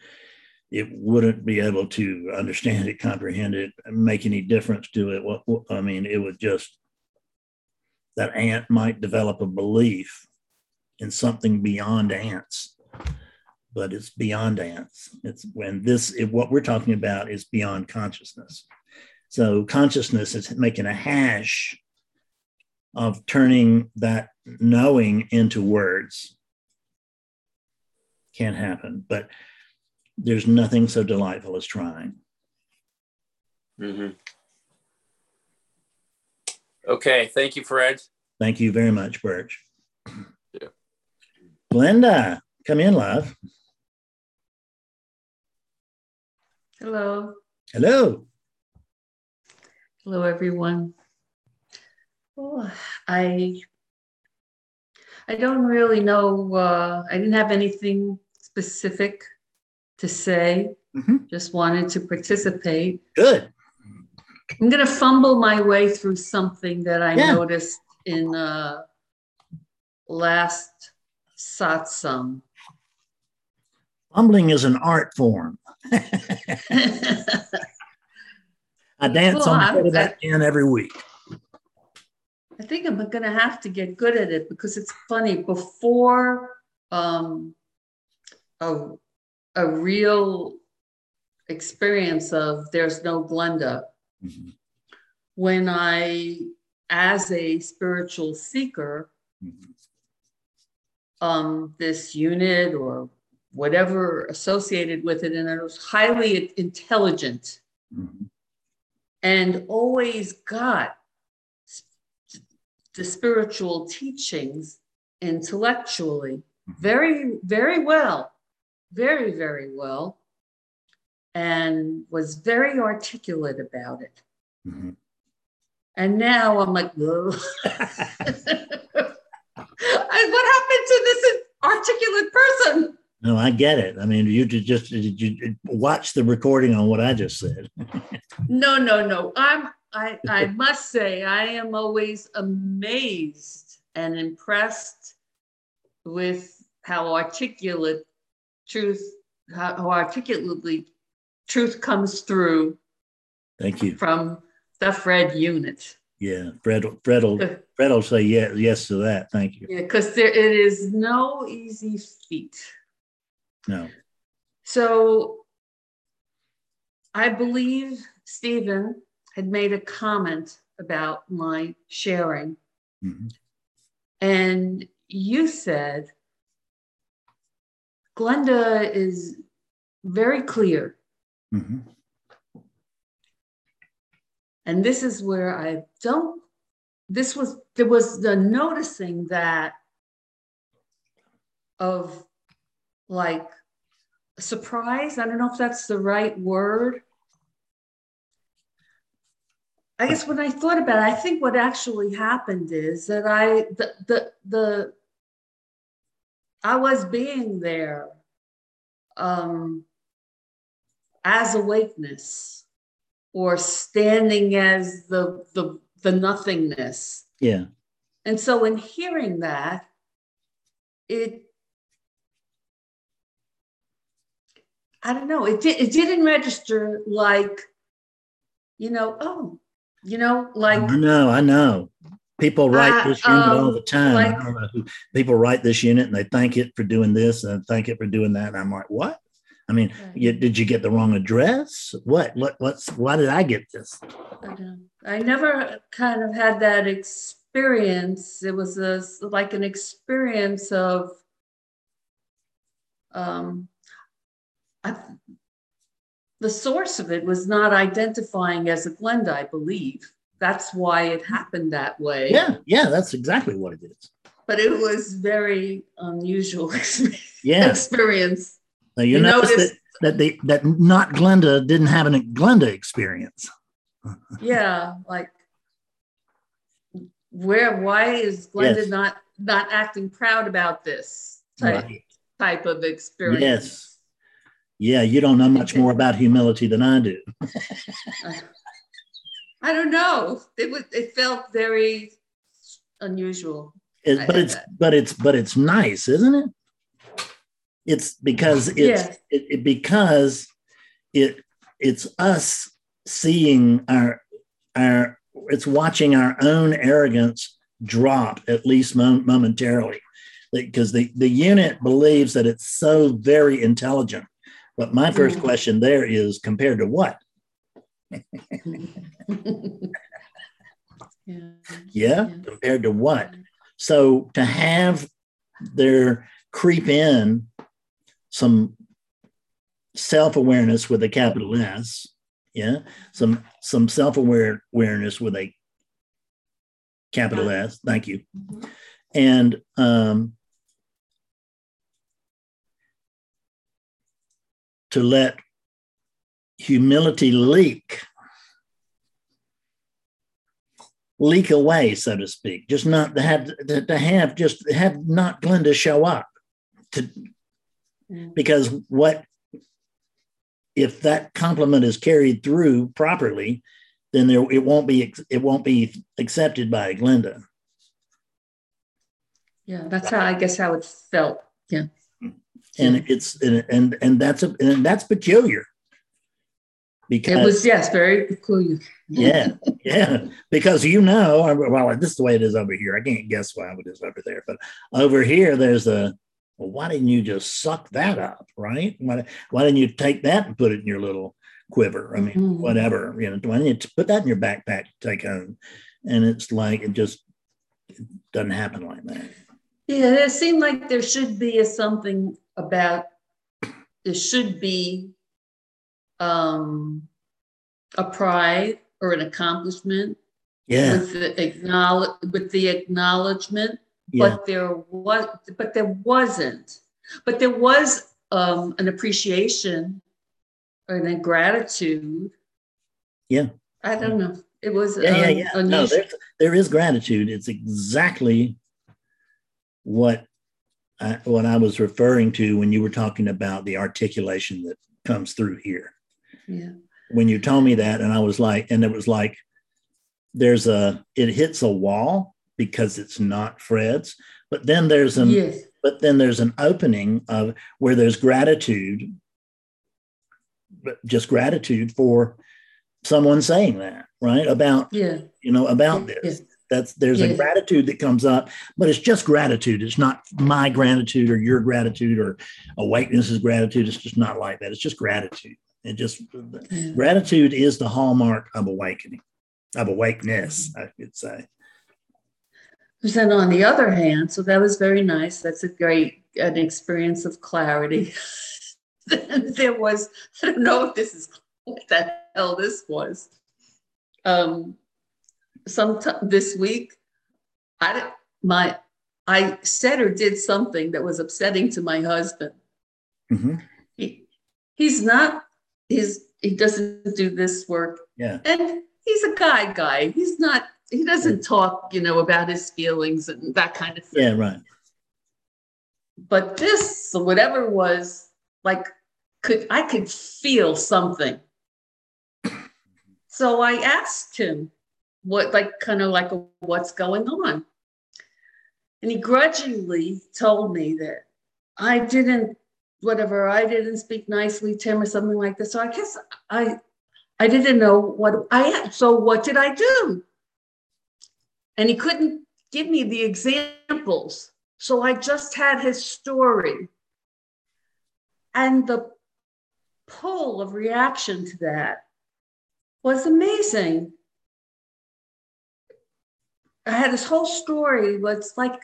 it wouldn't be able to understand it comprehend it make any difference to it what, what- i mean it would just that ant might develop a belief in something beyond ants but it's beyond ants. It's when this, if what we're talking about is beyond consciousness. So consciousness is making a hash of turning that knowing into words. Can't happen, but there's nothing so delightful as trying. Mhm. Okay, thank you, Fred. Thank you very much, Birch. Yeah. Glenda, come in, love. Hello. Hello. Hello, everyone. Oh, I I don't really know. Uh, I didn't have anything specific to say. Mhm. Just wanted to participate. Good. I'm going to fumble my way through something that I Yeah. noticed in uh, last satsang. Fumbling is an art form. I dance Well, on the I'm- of that can every week. I think I'm gonna have to get good at it because it's funny. Before um, a a real experience of there's no Glenda, Mhm, when I, as a spiritual seeker, mhm, um, this unit or whatever associated with it, and it was highly intelligent mhm. and always got the spiritual teachings intellectually very, very well, very, very well, and was very articulate about it. Mhm. And now I'm like, what happened to this articulate person? No, I get it. I mean, you did just did you watch the recording on what I just said. No, no, no. I'm I I must say I am always amazed and impressed with how articulate truth how, how articulately truth comes through Thank you. from the Fred unit. Yeah, Fred. Fred will Fred will say yes, yes to that. Thank you. Yeah, because there it is no easy feat. No. So I believe Stephen had made a comment about my sharing. Mhm. And you said, Glenda is very clear. Mhm. And this is where I don't, this was, there was the noticing that of like surprise. I don't know if that's the right word. I guess when I thought about it, I think what actually happened is that I, the, the, the, I was being there um, as awakeness or standing as the, the, the nothingness. Yeah. And so in hearing that, it I don't know, it, it didn't register like, you know, oh, you know, like, I know, I know. People write this unit all um, the time. like- I don't know who, people write this unit and they thank it for doing this and thank it for doing that. And I'm like, what? I mean, Right. you, did you get the wrong address? What? What? What's? Why did I get this? I I never kind of had that experience. It was a, like an experience of, um, I, the source of it was not identifying as a Glenda, I believe. That's why it happened that way. Yeah, yeah, that's exactly what it is. But it was very unusual experience. Yeah. experience. Now you, You notice notice- that that the that not Glenda didn't have a Glenda experience. Yeah, like where why is Glenda Yes. not not acting proud about this type, Right. type of experience? Yes. Yeah, you don't know much more about humility than I do. I don't know. It was it felt very unusual. It- but it's that. but it's but it's nice, isn't it? It's because it's Yeah. it, it because it it's us seeing our our it's watching our own arrogance drop at least mom- momentarily because the the unit believes that it's so very intelligent but my first Mm. question there is compared to what yeah. yeah Yeah. compared to what So to have there creep in some self-awareness with a capital S, yeah, some some self-aware awareness with a capital S. Thank you. And um, to let humility leak leak away, so to speak. Just not to have to, have just have not Glenda show up to Mm. because what if that compliment is carried through properly, then there it won't be it won't be accepted by Glenda. Yeah, that's how I guess how it felt. Yeah. And it's and and, and that's a and that's peculiar. Because It was yes, very peculiar. yeah, yeah. Because you know, well, this is the way it is over here. I can't guess why it is over there, but over here, there's a. Well, why didn't you just suck that up, right? Why, why didn't you take that and put it in your little quiver? I mean, Mhm. whatever. You know, why didn't you put that in your backpack to take home? And it's like it just it doesn't happen like that. Yeah, it seemed like there should be a something about there should be um a pride or an accomplishment Yeah, with the acknowledge with the acknowledgement, yeah, but there was but there wasn't. But there was um an appreciation or a gratitude. Yeah. I don't know. It was yeah, yeah, um, yeah. No, unusual. there's, there is gratitude. It's exactly what I, what I was referring to when you were talking about the articulation that comes through here. yeah. When you told me that, and I was like, and it was like, there's a, it hits a wall because it's not Fred's, but then there's an, yes. but then there's an opening of where there's gratitude, but just gratitude for someone saying that, right? About Yeah. you know about Yeah. this that's there's a gratitude that comes up but it's just gratitude it's not my gratitude or your gratitude or awakeness is gratitude it's just not like that it's just gratitude it just Yeah. gratitude is the hallmark of awakening of awakeness i could say then on the other hand, so that was very nice. That's a great an experience of clarity. there was, I don't know if this is what the hell this was. Um, sometime this week, I my I said or did something that was upsetting to my husband. Mhm. He he's not he's he doesn't do this work Yeah. and he's a guy guy. He's not he doesn't talk, you know, about his feelings and that kind of thing. Yeah. Right. But this, whatever was, like could I could feel something. So I asked him what like kind of like what's going on. And he grudgingly told me that I didn't whatever I didn't speak nicely to him or something like this. So I guess I I didn't know what I so what did I do? And he couldn't give me the examples. So I just had his story. And the pull of reaction to that was amazing. I had this whole story was like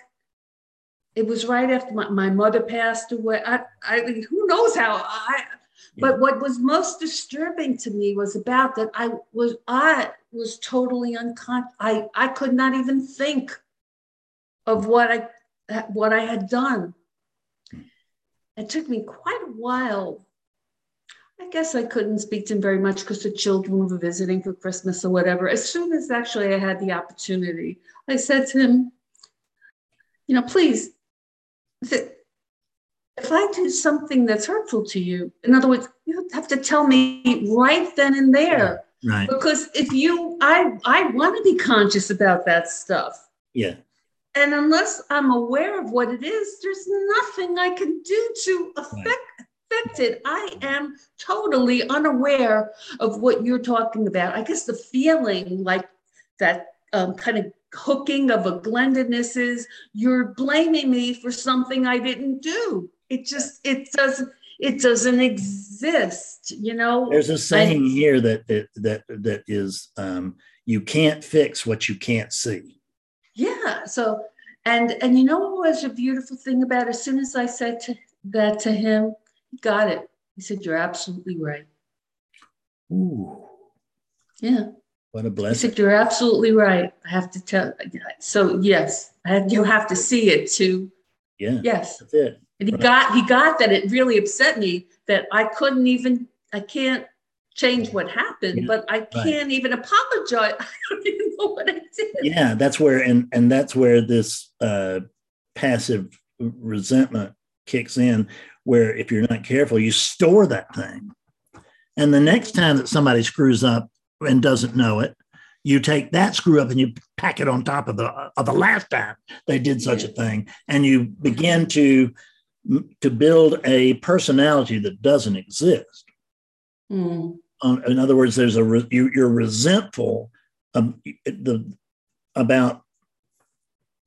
it was right after my, my mother passed away. I, I mean, who knows how I but what was most disturbing to me was about that I was I was totally unconscious. I, I could not even think of what I what I had done. It took me quite a while. I guess I couldn't speak to him very much because the children were visiting for Christmas or whatever. As soon as actually I had the opportunity, I said to him, you know, please, if I do something that's hurtful to you, in other words, you have to tell me right then and there. Right. Because if you, I, I want to be conscious about that stuff. Yeah. And unless I'm aware of what it is, there's nothing I can do to affect, affect it. I am totally unaware of what you're talking about. I guess the feeling like that um, kind of hooking of a Glendoness is you're blaming me for something I didn't do. It just, it doesn't, it doesn't exist, you know? There's a saying here that that that, that is um, you can't fix what you can't see. Yeah. So, and and you know what was a beautiful thing about it? as soon as I said to, that to him, got it. He said, "You're absolutely right." Ooh, Yeah. what a blessing. He said, "You're absolutely right." I have to tell. So yes, I have, you have to see it too. Yeah, Yes, that's it. and he Right. got he got that. It really upset me that I couldn't even. I can't change what happened, Yeah, but I can't even apologize. I don't even know what I did. Yeah, that's where and and that's where this uh, passive resentment kicks in. Where if you're not careful, you store that thing, and the next time that somebody screws up and doesn't know it, you take that screw up and you pack it on top of the of the last time they did such a thing, and you begin to to build a personality that doesn't exist. Um, in other words, there's a re- you, you're resentful um, the about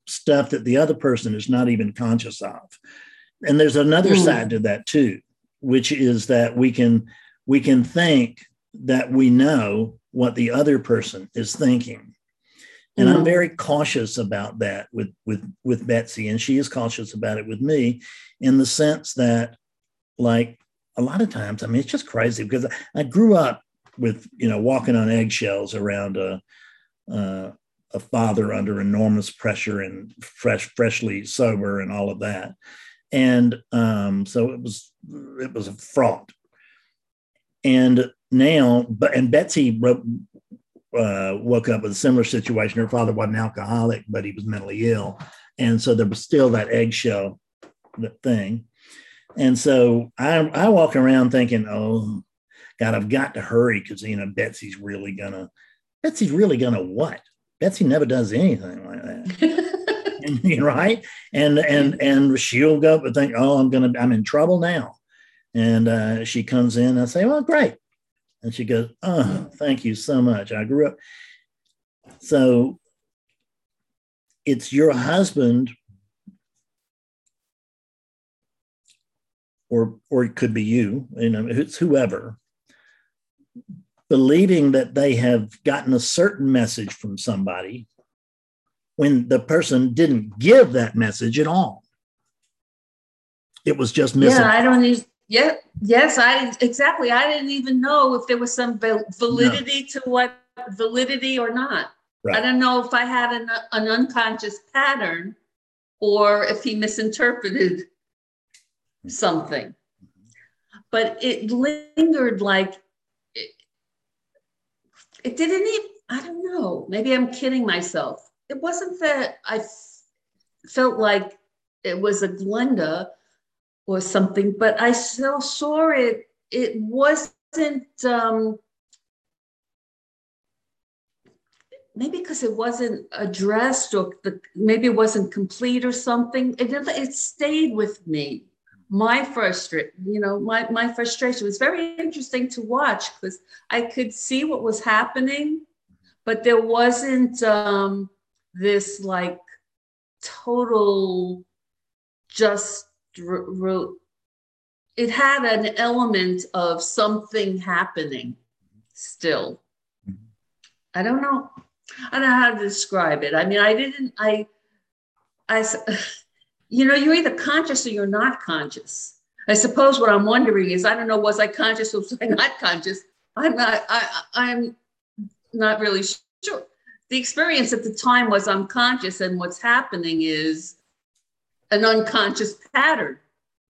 stuff that the other person is not even conscious of. And there's another Hmm. side to that too, which is that we can we can think that we know what the other person is thinking. And I'm Hmm. very cautious about that with with with Betsy, and she is cautious about it with me, in the sense that, like a lot of times, I mean, it's just crazy because I grew up with you know walking on eggshells around a uh, a father under enormous pressure and fresh freshly sober and all of that, and um, so it was it was a fraud. And now, but and Betsy wrote, uh, woke up with a similar situation. Her father wasn't alcoholic, but he was mentally ill, and so there was still that eggshell thing. And so I, I walk around thinking, oh, God, I've got to hurry because you know Betsy's really gonna, Betsy's really gonna what? Betsy never does anything like that, right? And and and she'll go and think, oh, I'm gonna, I'm in trouble now. And uh, she comes in, and I say, well, great. And she goes, oh, thank you so much. I grew up. So it's your husband or or it could be you, you know, it's whoever, believing that they have gotten a certain message from somebody, when the person didn't give that message at all. It was just missing. Yeah, I don't even, yeah, yes, I, exactly. I didn't even know if there was some val- validity to what validity or not. I don't know if I had an, an unconscious pattern or if he misinterpreted mm-hmm. something. But it lingered like it, it didn't even, I don't know, maybe I'm kidding myself. It wasn't that I felt like it was a Glenda or something, but I still saw it. It wasn't, um, maybe because it wasn't addressed or the, maybe it wasn't complete or something. It, it stayed with me. My frustration, you know, my, my frustration was very interesting to watch because I could see what was happening, but there wasn't um, this like total just r- it had an element of something happening still. Mm-hmm. I don't know. I don't know how to describe it. I mean, I didn't, I, I, you know, you're either conscious or you're not conscious. I suppose what I'm wondering is, I don't know, was I conscious or was I not conscious? I'm not, I, I'm not really sure. The experience at the time was I'm and what's happening is an unconscious pattern.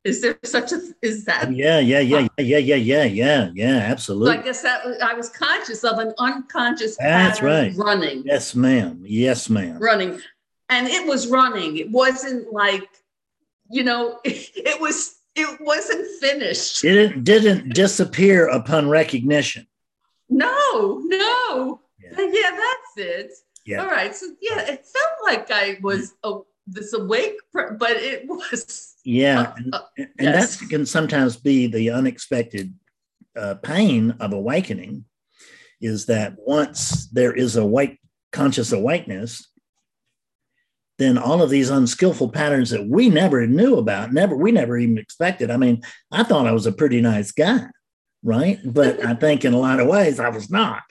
Is there such a, is that? Oh, yeah, yeah, yeah, yeah, yeah, yeah, yeah, yeah, So I guess that I was conscious of an unconscious That's pattern right. running, Yes, ma'am. Yes, ma'am. running, and it was running. It wasn't like, you know, it was. It wasn't finished. Didn't didn't disappear upon recognition. No, no. Yeah. That's it. Yeah. All right. So yeah, it felt like I was oh, this awake, but it was. Yeah, uh, and, uh, and yes. that can sometimes be the unexpected uh, pain of awakening. Is that once there is a white conscious awakeness, then all of these unskillful patterns that we never knew about, never we never even expected. I mean, I thought I was a pretty nice guy, right? But I think in a lot of ways I was not.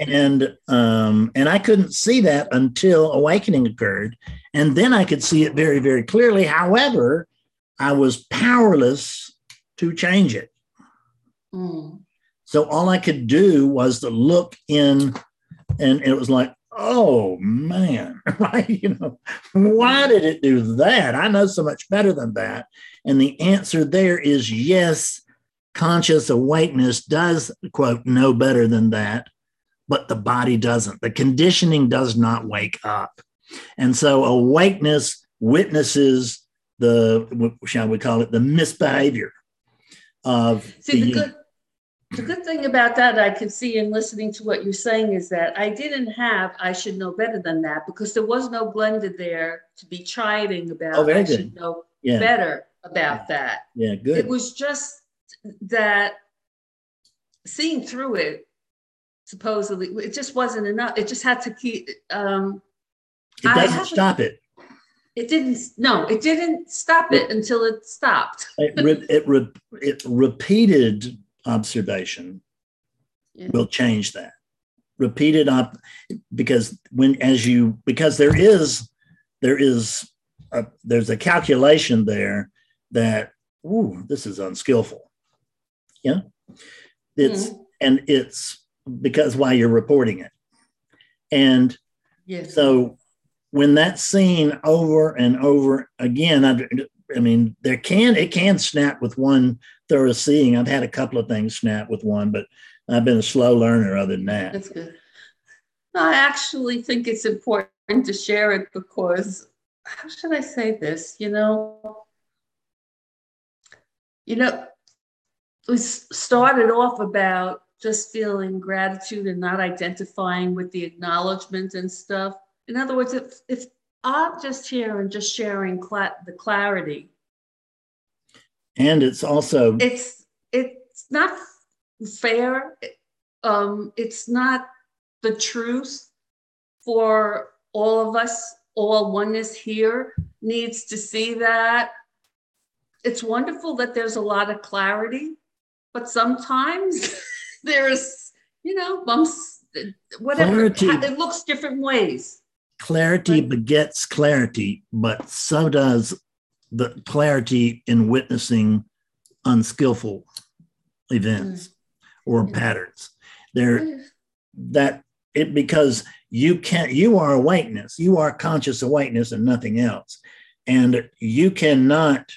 And um, and I couldn't see that until awakening occurred, and then I could see it very very clearly. However, I was powerless to change it. Mm. So all I could do was to look in, and it was like, oh man, right? You know, why did it do that? I know so much better than that. And the answer there is yes, conscious awakeness does, quote, know better than that, but the body doesn't. The conditioning does not wake up. And so awakeness witnesses the, shall we call it, the misbehavior of See, the good, the good thing about that I can see in listening to what you're saying is that I didn't have I should know better than that because there was no Glenda there to be chiding about. Oh, very I good. should know yeah, better about that. yeah, good. It was just that seeing through it, supposedly, it just wasn't enough. It just had to keep. Um, It doesn't stop it. it didn't. No, it didn't stop it until it stopped. It, re- it, re- it repeated observation Yeah. will change that. Repeated up because when as you because there is there is a, there's a calculation there that ooh this is unskillful. Yeah, it's hmm. and it's because why you're reporting it, and Yes. so when that's seen over and over again, I, I mean, there can it can snap with one thorough seeing. I've had a couple of things snap with one, but I've been a slow learner other than that. That's good. I actually think it's important to share it because how should I say this? You know, you know, we started off about just feeling gratitude and not identifying with the acknowledgement and stuff. In other words, if, if I'm just here and just sharing cla- the clarity, And it's also it's it's not fair. Um it's not the truth for all of us. All oneness here needs to see that. It's wonderful that there's a lot of clarity but sometimes there's you know bumps whatever Clarity. it looks different ways clarity Right. begets clarity, but so does the clarity in witnessing unskillful events or Mm. patterns. There, that it because you can't you are awakeness you are conscious awakeness and nothing else and you cannot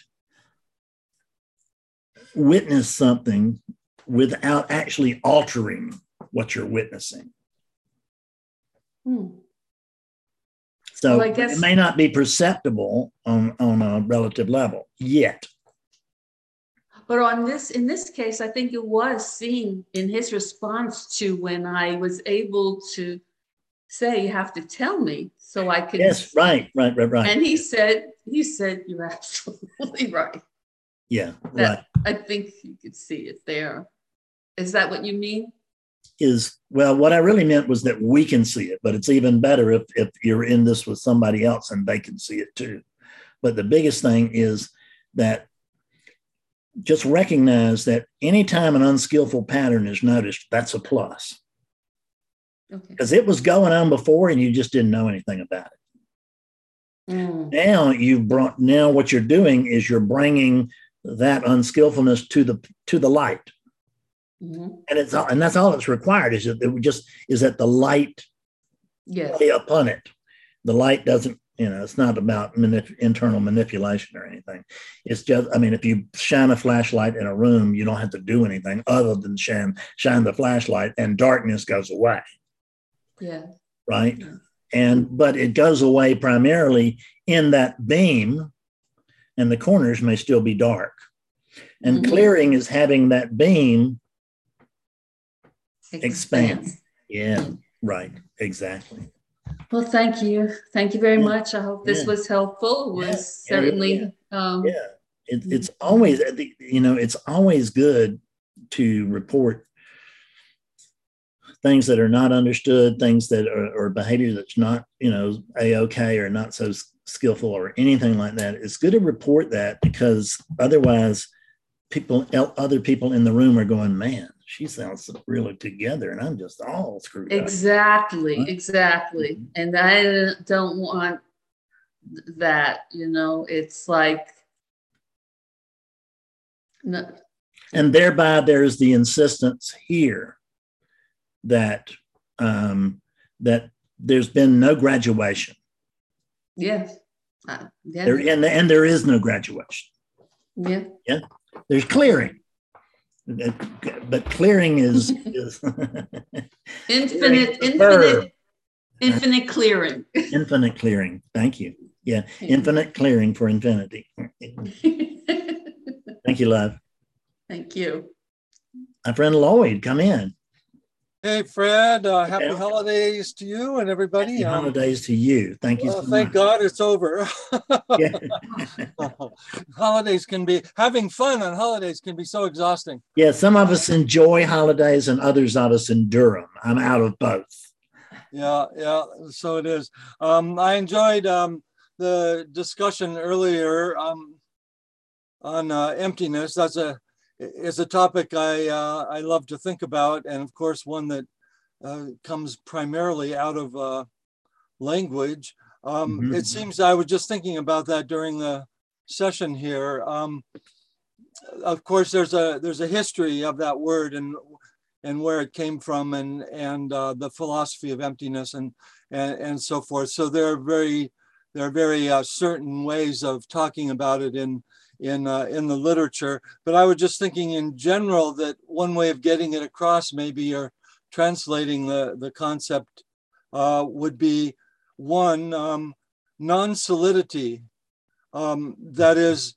witness something without actually altering what you're witnessing Hmm. so Well, I guess- it may not be perceptible on on a relative level yet But on this, in this case, I think it was seen in his response to when I was able to say, you have to tell me so I can. yes right right right right And he said, he said, you're absolutely right. Yeah right I think you could see it there. Is that what you mean? is well what i really meant was that we can see it but it's even better if if you're in this with somebody else and they can see it too but the biggest thing is that just recognize that anytime an unskillful pattern is noticed that's a plus Okay. because it was going on before and you just didn't know anything about it Mm, now you've brought now what you're doing is you're bringing that unskillfulness to the to the light mhm. and it's all, and that's all that's required is that it just is that the light Yes. play upon it. The light doesn't, you know, it's not about manip- internal manipulation or anything. It's just, I mean, if you shine a flashlight in a room, you don't have to do anything other than shine shine the flashlight, and darkness goes away, Yeah. right? Yeah. And but it goes away primarily in that beam, and the corners may still be dark. And Mhm. clearing is having that beam expand. Yeah, right, exactly. Well, thank you. Thank you very Yeah. much. I hope this Yeah. was helpful. It was Yeah, certainly, yeah. um, yeah it, it's always you know it's always good to report things that are not understood things that are or behavior that's not you know a-ok or not so skillful or anything like that it's good to report that because otherwise people other people in the room are going man she sounds really together and i'm just all screwed up. Exactly, exactly. And I don't want that, you know, it's like, no, and thereby there's the insistence here that um, that there's been no graduation yes. Uh, yeah, there and, and there is no graduation. Yeah. Yeah. There's clearing. But clearing is is Infinite, infinite, infinite clearing. infinite clearing. Thank you. Yeah. Infinite clearing for infinity. Thank you love. Thank you. my friend lloyd come in Hey, Fred, uh, happy holidays to you and everybody. Happy Um, holidays to you thank you well, so thank much. God it's over. Holidays can be, having fun on holidays can be so exhausting. yeah some of us enjoy holidays and others of us endure them i'm out of both Yeah, yeah, so it is. Um, I enjoyed um, the discussion earlier um, on uh, emptiness. That's a is a topic I uh, I love to think about, and of course one that uh, comes primarily out of uh, language. Um, Mhm. It seems I was just thinking about that during the session here. Um, of course, there's a there's a history of that word and and where it came from and and uh, the philosophy of emptiness and, and and so forth. So there are very there are very uh, certain ways of talking about it in in uh, in the literature. But I was just thinking in general that one way of getting it across, maybe or translating the the concept, uh, would be one um, non-solidity. Um, that is,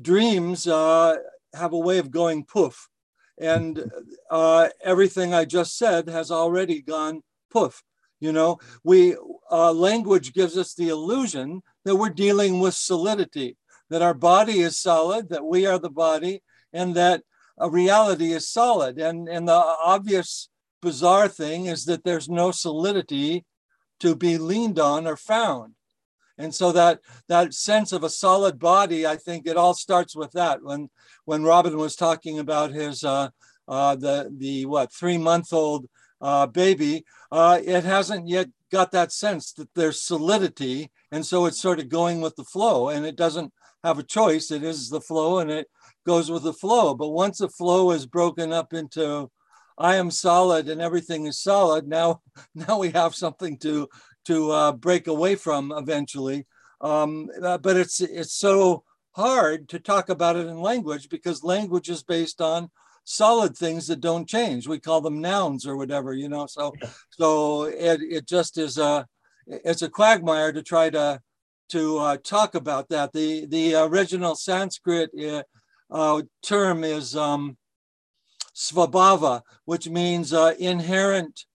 dreams uh, have a way of going poof, and uh, everything I just said has already gone poof. You know, we uh, language gives us the illusion that we're dealing with solidity, that our body is solid, that we are the body, and that a reality is solid. And and the obvious bizarre thing is that there's no solidity to be leaned on or found. And so that that sense of a solid body, I think it all starts with that. When when Robin was talking about his uh, uh, the the what three month old uh, baby, uh, it hasn't yet got that sense that there's solidity, and so it's sort of going with the flow, and it doesn't have a choice. It is the flow, and it goes with the flow. But once the flow is broken up into I am solid and everything is solid. Now, now we have something to to uh, break away from eventually. Um, uh, but it's it's so hard to talk about it in language because language is based on solid things that don't change. We call them nouns or whatever, you know. So so it it just is a it's a quagmire to try to to uh, talk about that. The the original Sanskrit uh, uh term is um, svabhava, which means uh, inherent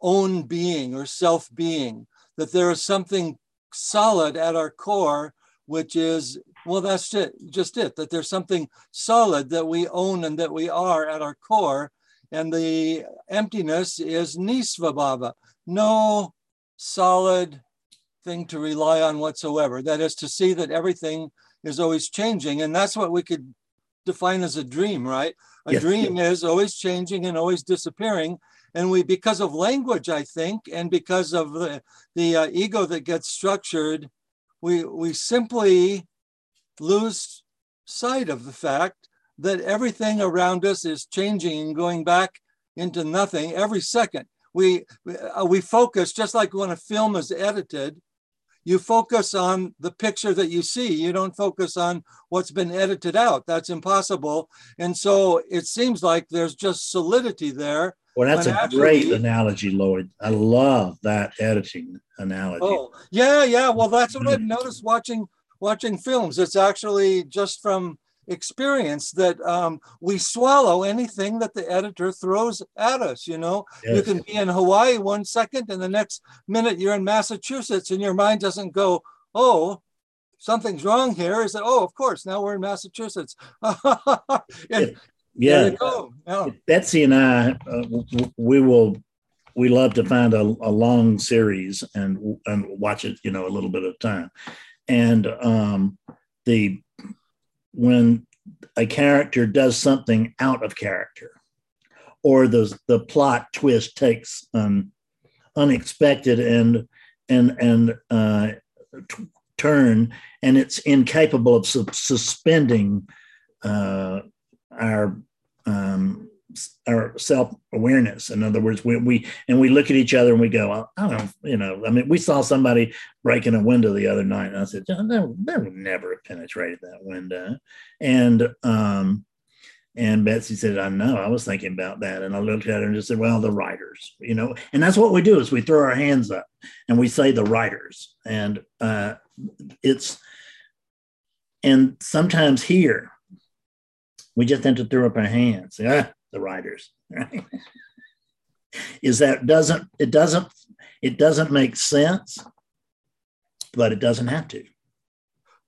own being or self being, that there is something solid at our core, which is, well, that's it, just it, that there's something solid that we own and that we are at our core. And the emptiness is nisvabhava, no solid thing to rely on whatsoever. That is to see that everything is always changing. And that's what we could define as a dream, right? A yes. dream is always changing and always disappearing. And we, because of language, I think, and because of the, the uh, ego that gets structured, we, we simply lose sight of the fact that everything around us is changing and going back into nothing every second. We, uh, we focus, just like when a film is edited, you focus on the picture that you see. You don't focus on what's been edited out. That's impossible. And so it seems like there's just solidity there. Well, that's a actually, great analogy, Lloyd. I love that editing analogy. Oh, yeah, yeah. Well, that's what I've noticed watching watching films. It's actually just from experience that um, we swallow anything that the editor throws at us. You know, yes. you can be in Hawaii one second, and the next minute you're in Massachusetts, and your mind doesn't go, "Oh, something's wrong here." Is that? Oh, of course. Now we're in Massachusetts. and, yeah. yeah. Betsy and I, uh, we will. We love to find a, a long series and and watch it, you know, a little bit of time, and um, the when a character does something out of character or the the plot twist takes um, unexpected and and and uh, t- turn and it's incapable of su- suspending uh, our um, our self awareness. In other words, we, we and we look at each other and we go, I don't, you know, I mean, we saw somebody breaking a window the other night, and I said, they, they would never have penetrated that window, and um, and Betsy said, I know, I was thinking about that, and I looked at her and just said, well, the writers, you know, and that's what we do is we throw our hands up and we say the writers, and uh, it's and sometimes here we just have to throw up our hands. Ah, the writers, right? is that doesn't it doesn't it doesn't make sense, but it doesn't have to.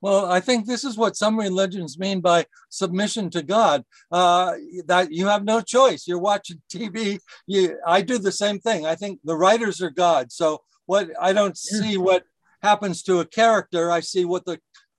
Well, I think this is what some religions mean by submission to God. Uh, that you have no choice. You're watching TV. You, I do the same thing. I think the writers are God. So what I don't see what happens to a character. I see what the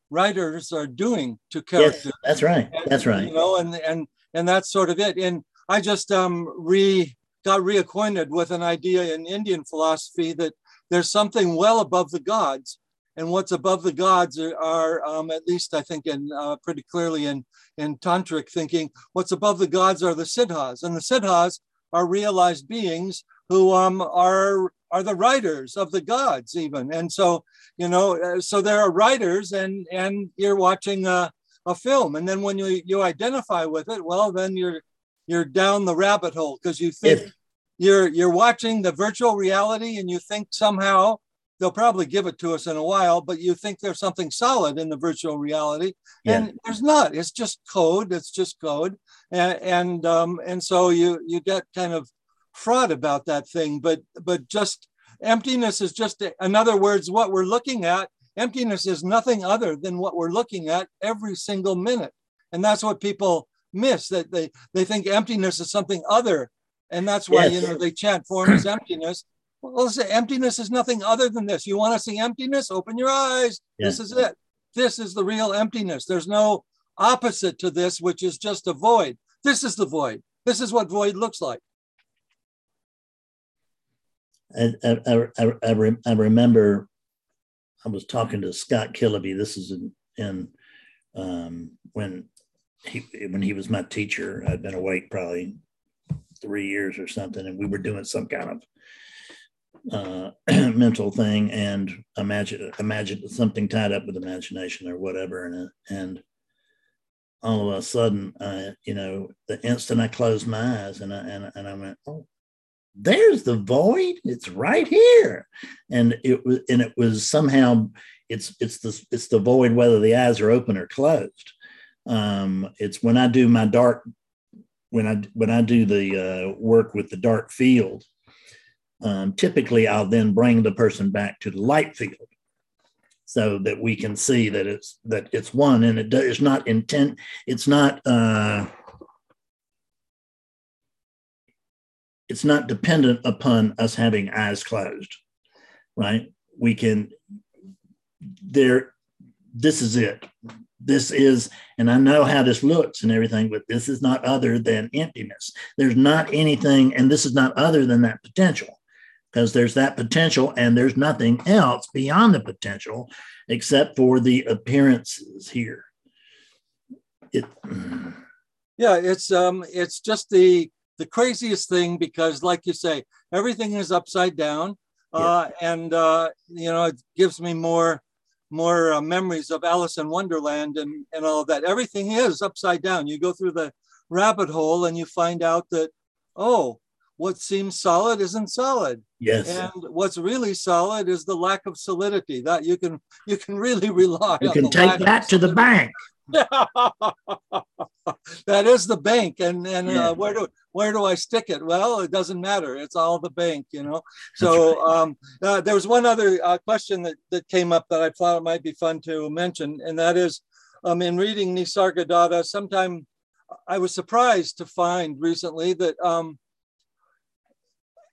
writers are doing to characters. Yes, that's right. That's right. You know, and and and that's sort of it. And I just um, re got reacquainted with an idea in Indian philosophy that there's something well above the gods, and what's above the gods are, are um, at least I think, in uh, pretty clearly in in tantric thinking, what's above the gods are the siddhas, and the siddhas are realized beings who um, are are the writers of the gods even, and so you know, uh, so there are writers, and and you're watching a, a film, and then when you you identify with it, well, then you're you're down the rabbit hole because you think if, you're you're watching the virtual reality and you think somehow they'll probably give it to us in a while, but you think there's something solid in the virtual reality, yeah. and there's not. It's just code. It's just code, and and um, and so you you get kind of fraud about that thing. But but just emptiness is just in other words what we're looking at. Emptiness is nothing other than what we're looking at every single minute, and that's what people miss that they they think emptiness is something other. And that's why yes. you know they chant form is emptiness. Well say emptiness is nothing other than this. You want to see emptiness? Open your eyes. This is it. This is the real emptiness. There's no opposite to this which is just a void. This is the void. This is what void looks like. I, I, I, I, re- I remember I was talking to Scott Kiloby. This is in, in um, when he when he was my teacher. I'd been awake probably three years or something, and we were doing some kind of uh, mental thing and imagine imagine something tied up with imagination or whatever, and and all of a sudden, uh, you know, the instant I closed my eyes and I and, and I went, oh, there's the void. It's right here, and it was and it was somehow it's it's the it's the void whether the eyes are open or closed. Um, it's when I do my dark when I when I do the uh, work with the dark field. Um, typically, I'll then bring the person back to the light field so that we can see that it's that it's one and it does, it's not intent it's not uh, it's not dependent upon us having eyes closed right we can there this is it this is and i know how this looks and everything but this is not other than emptiness. There's not anything and this is not other than that potential because there's that potential and there's nothing else beyond the potential except for the appearances here. It yeah it's um it's just the the craziest thing because like you say everything is upside down uh, and uh, you know it gives me more more uh, memories of alice in wonderland and and all of that. Everything is upside down. You go through the rabbit hole and you find out that oh what seems solid isn't solid. Yes. And what's really solid is the lack of solidity. That you can you can really rely you on can take that to the bank that is the bank and and Yeah. uh, where do where do i stick it? Well it doesn't matter. It's all the bank you know? So um uh, there was one other uh, question that that came up that i thought it might be fun to mention and that is um in reading nisargadatta sometime i was surprised to find recently that um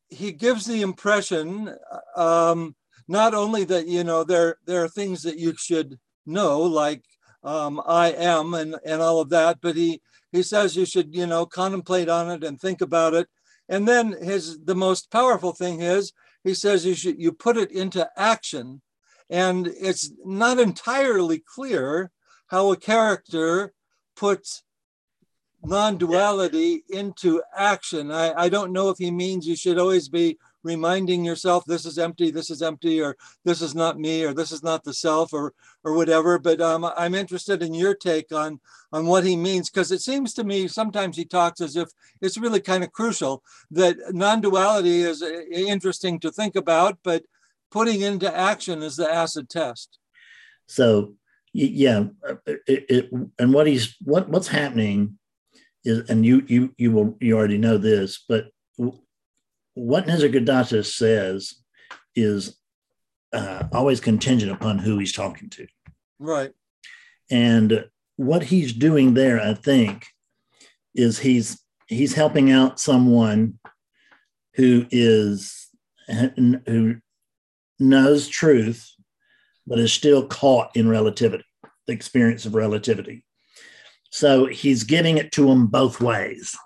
he gives the impression um not only that you know there there are things that you should know like um, I am and, and all of that, but he he says you should you know contemplate on it and think about it. And then his the most powerful thing is he says you should you put it into action, and it's not entirely clear how a character puts non-duality into action. I, I don't know if he means you should always be reminding yourself this is empty, this is empty, or this is not me, or this is not the self, or or whatever. But um, I'm interested in your take on on what he means because it seems to me sometimes he talks as if it's really kind of crucial that non-duality is uh, interesting to think about, but putting into action is the acid test. So yeah, uh, it, it, and what he's what what's happening is, and you you you will you already know this, but what Nisargadatta says is uh, always contingent upon who he's talking to, Right. and what he's doing there, I think, is he's he's helping out someone who is who knows truth but is still caught in relativity, the experience of relativity. So he's giving it to them both ways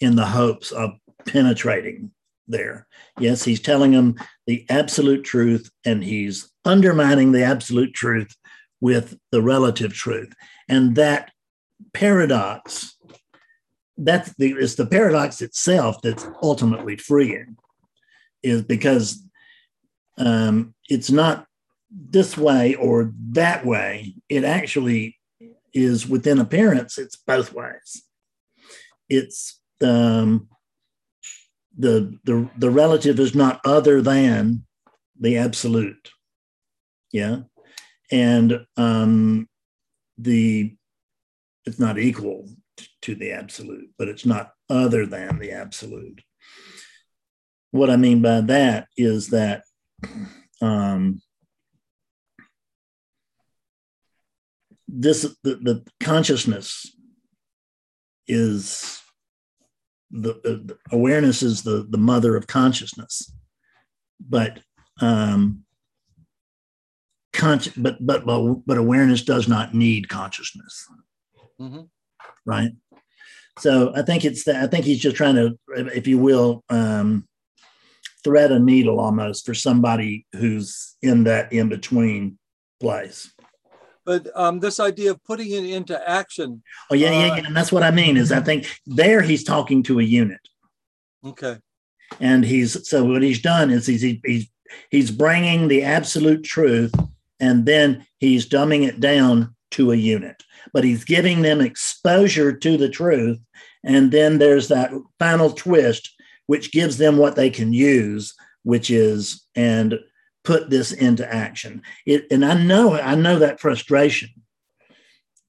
in the hopes of penetrating there. Yes, he's telling them the absolute truth and he's undermining the absolute truth with the relative truth. And that paradox, that's the, it's the paradox itself that's ultimately freeing, is because um, it's not this way or that way. It actually is within appearance, it's both ways. It's um, the, the, the relative is not other than the absolute. Yeah. And um, the, it's not equal to the absolute, but it's not other than the absolute. What I mean by that is that um, this the, the consciousness is the, the awareness is the the mother of consciousness but um conscious but but but but awareness does not need consciousness Mhm. right so i think it's that i think he's just trying to if you will um thread a needle almost for somebody who's in that in between place. But um, this idea of putting it into action. Oh yeah, yeah, Uh, yeah. And that's what I mean is I think there he's talking to a unit. Okay. and he's so what he's done is he's he's he's bringing the absolute truth and then he's dumbing it down to a unit but he's giving them exposure to the truth and then there's that final twist which gives them what they can use which is and put this into action it and i know i know that frustration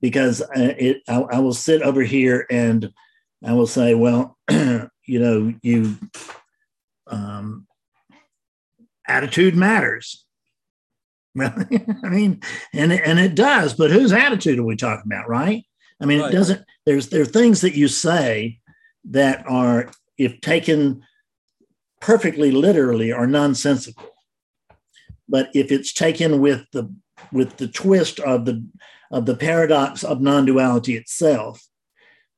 because uh, it I, I will sit over here and i will say well you know you um, attitude matters. Well, I mean, and and it does, but whose attitude are we talking about, right? I mean, Right. it doesn't. There's there are things that you say that are, if taken perfectly literally, are nonsensical. But if it's taken with the with the twist of the of the paradox of non-duality itself,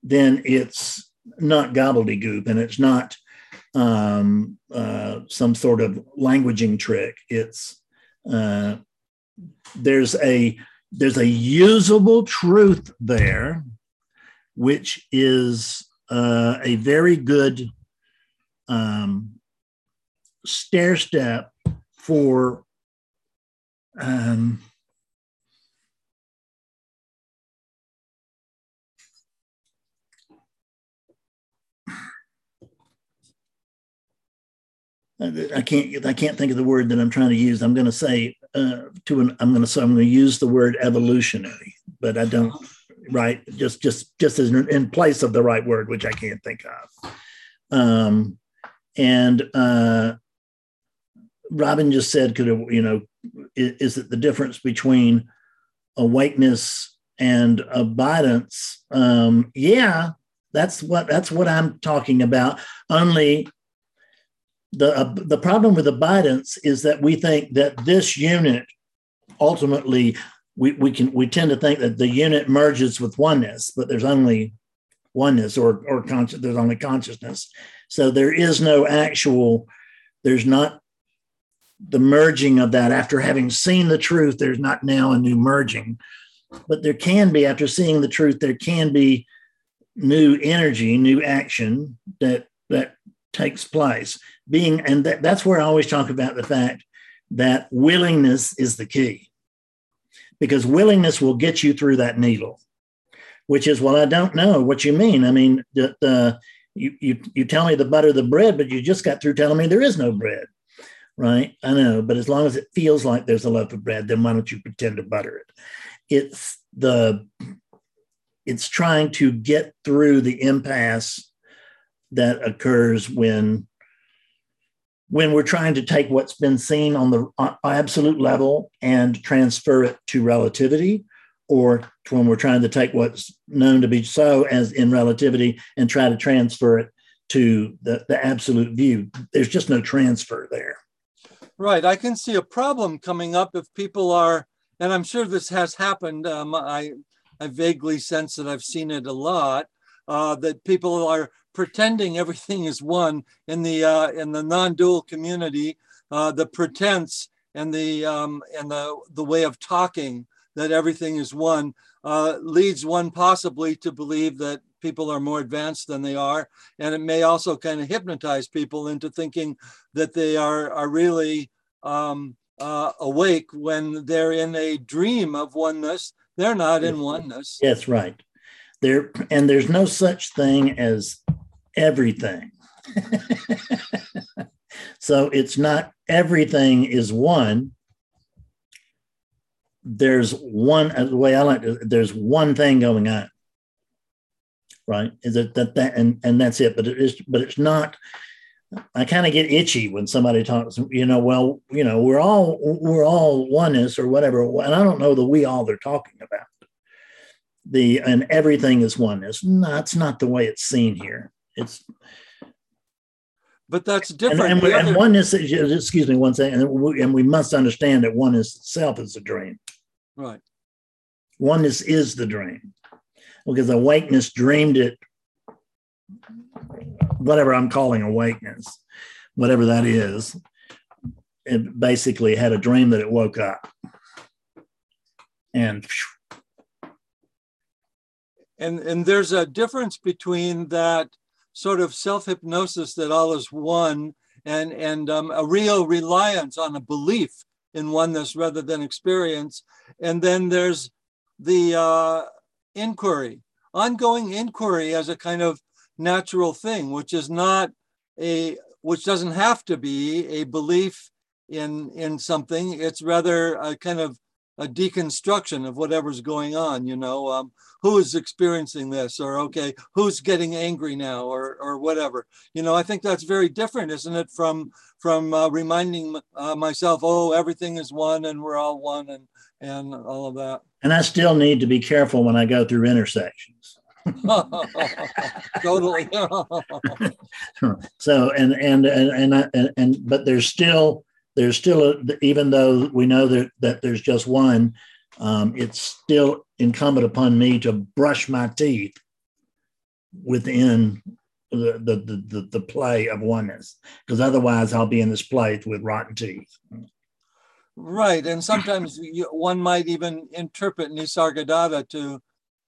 then it's not gobbledygook and it's not um, uh, some sort of languaging trick. It's uh, there's a there's a usable truth there, which is uh, a very good um, stair step for um, I can't I can't think of the word that I'm trying to use. I'm going to say uh, to an I'm going to say I'm going to use the word evolutionary, but I don't right just just just as in, place of the right word, which I can't think of. Um, and uh, Robin just said, could you know, is, is it the difference between awakeness and abidance? Um, yeah, that's what that's what I'm talking about. Only the uh, the problem with abidance is that we think that this unit ultimately we, we can we tend to think that the unit merges with oneness but there's only oneness or or conscious there's only consciousness so there is no actual there's not the merging of that. After having seen the truth there's not now a new merging. But there can be after seeing the truth there can be new energy new action that that takes place. Being and that, that's where i always talk about the fact that willingness is the key. Because willingness will get you through that needle which is well i don't know what you mean. I mean the, the you, you you tell me the butter the bread but you just got through telling me there is no bread right? I know but as long as it feels like there's a loaf of bread then why don't you pretend to butter it? It's the it's trying to get through the impasse that occurs when when we're trying to take what's been seen on the absolute level and transfer it to relativity or when we're trying to take what's known to be so as in relativity and try to transfer it to the, the absolute view. There's just no transfer there Right. I can see a problem coming up if people are, and I'm sure this has happened. Um, I, I vaguely sense that I've seen it a lot. Uh, that people are pretending everything is one in the uh, in the non-dual community. Uh, the pretense and the um, and the the way of talking that everything is one uh, leads one possibly to believe that people are more advanced than they are, and it may also kind of hypnotize people into thinking that they are are really um, uh, awake when they're in a dream of oneness. They're not in oneness. Yes, right. There and there's no such thing as everything. so it's not everything is one. There's one the way I like to, there's one thing going on. Right. Is it that that and, and that's it. But it is but it's not I kind of get itchy when somebody talks, you know, well, you know, we're all we're all oneness or whatever. And I don't know the we all they're talking about the and everything is oneness. No, that's not the way it's seen here. It's But that's different. and, we- The and oneness. is- Excuse me one second. And we, and we must understand that oneness itself is a dream. right. Oneness is the dream, because awakeness dreamed it. Whatever I'm calling awakeness, whatever that is, it basically had a dream that it woke up. And and and there's a difference between that sort of self-hypnosis that all is one and and um, a real reliance on a belief in oneness rather than experience and then there's the uh, inquiry ongoing inquiry as a kind of natural thing which is not a which doesn't have to be a belief in in something. It's rather a kind of a deconstruction of whatever's going on you know um, who is experiencing this or okay who's getting angry now or or whatever. You know i think that's very different isn't it from from uh, reminding uh, myself oh everything is one and we're all one and and all of that. And i still need to be careful when i go through intersections. Totally. So and and and and, and, and but there's still there's still a, even though we know that that there's just one um, it's still incumbent upon me to brush my teeth within the the the, the, play of oneness because otherwise i'll be in this place with rotten teeth. Right and sometimes you, one might even interpret nisargadatta to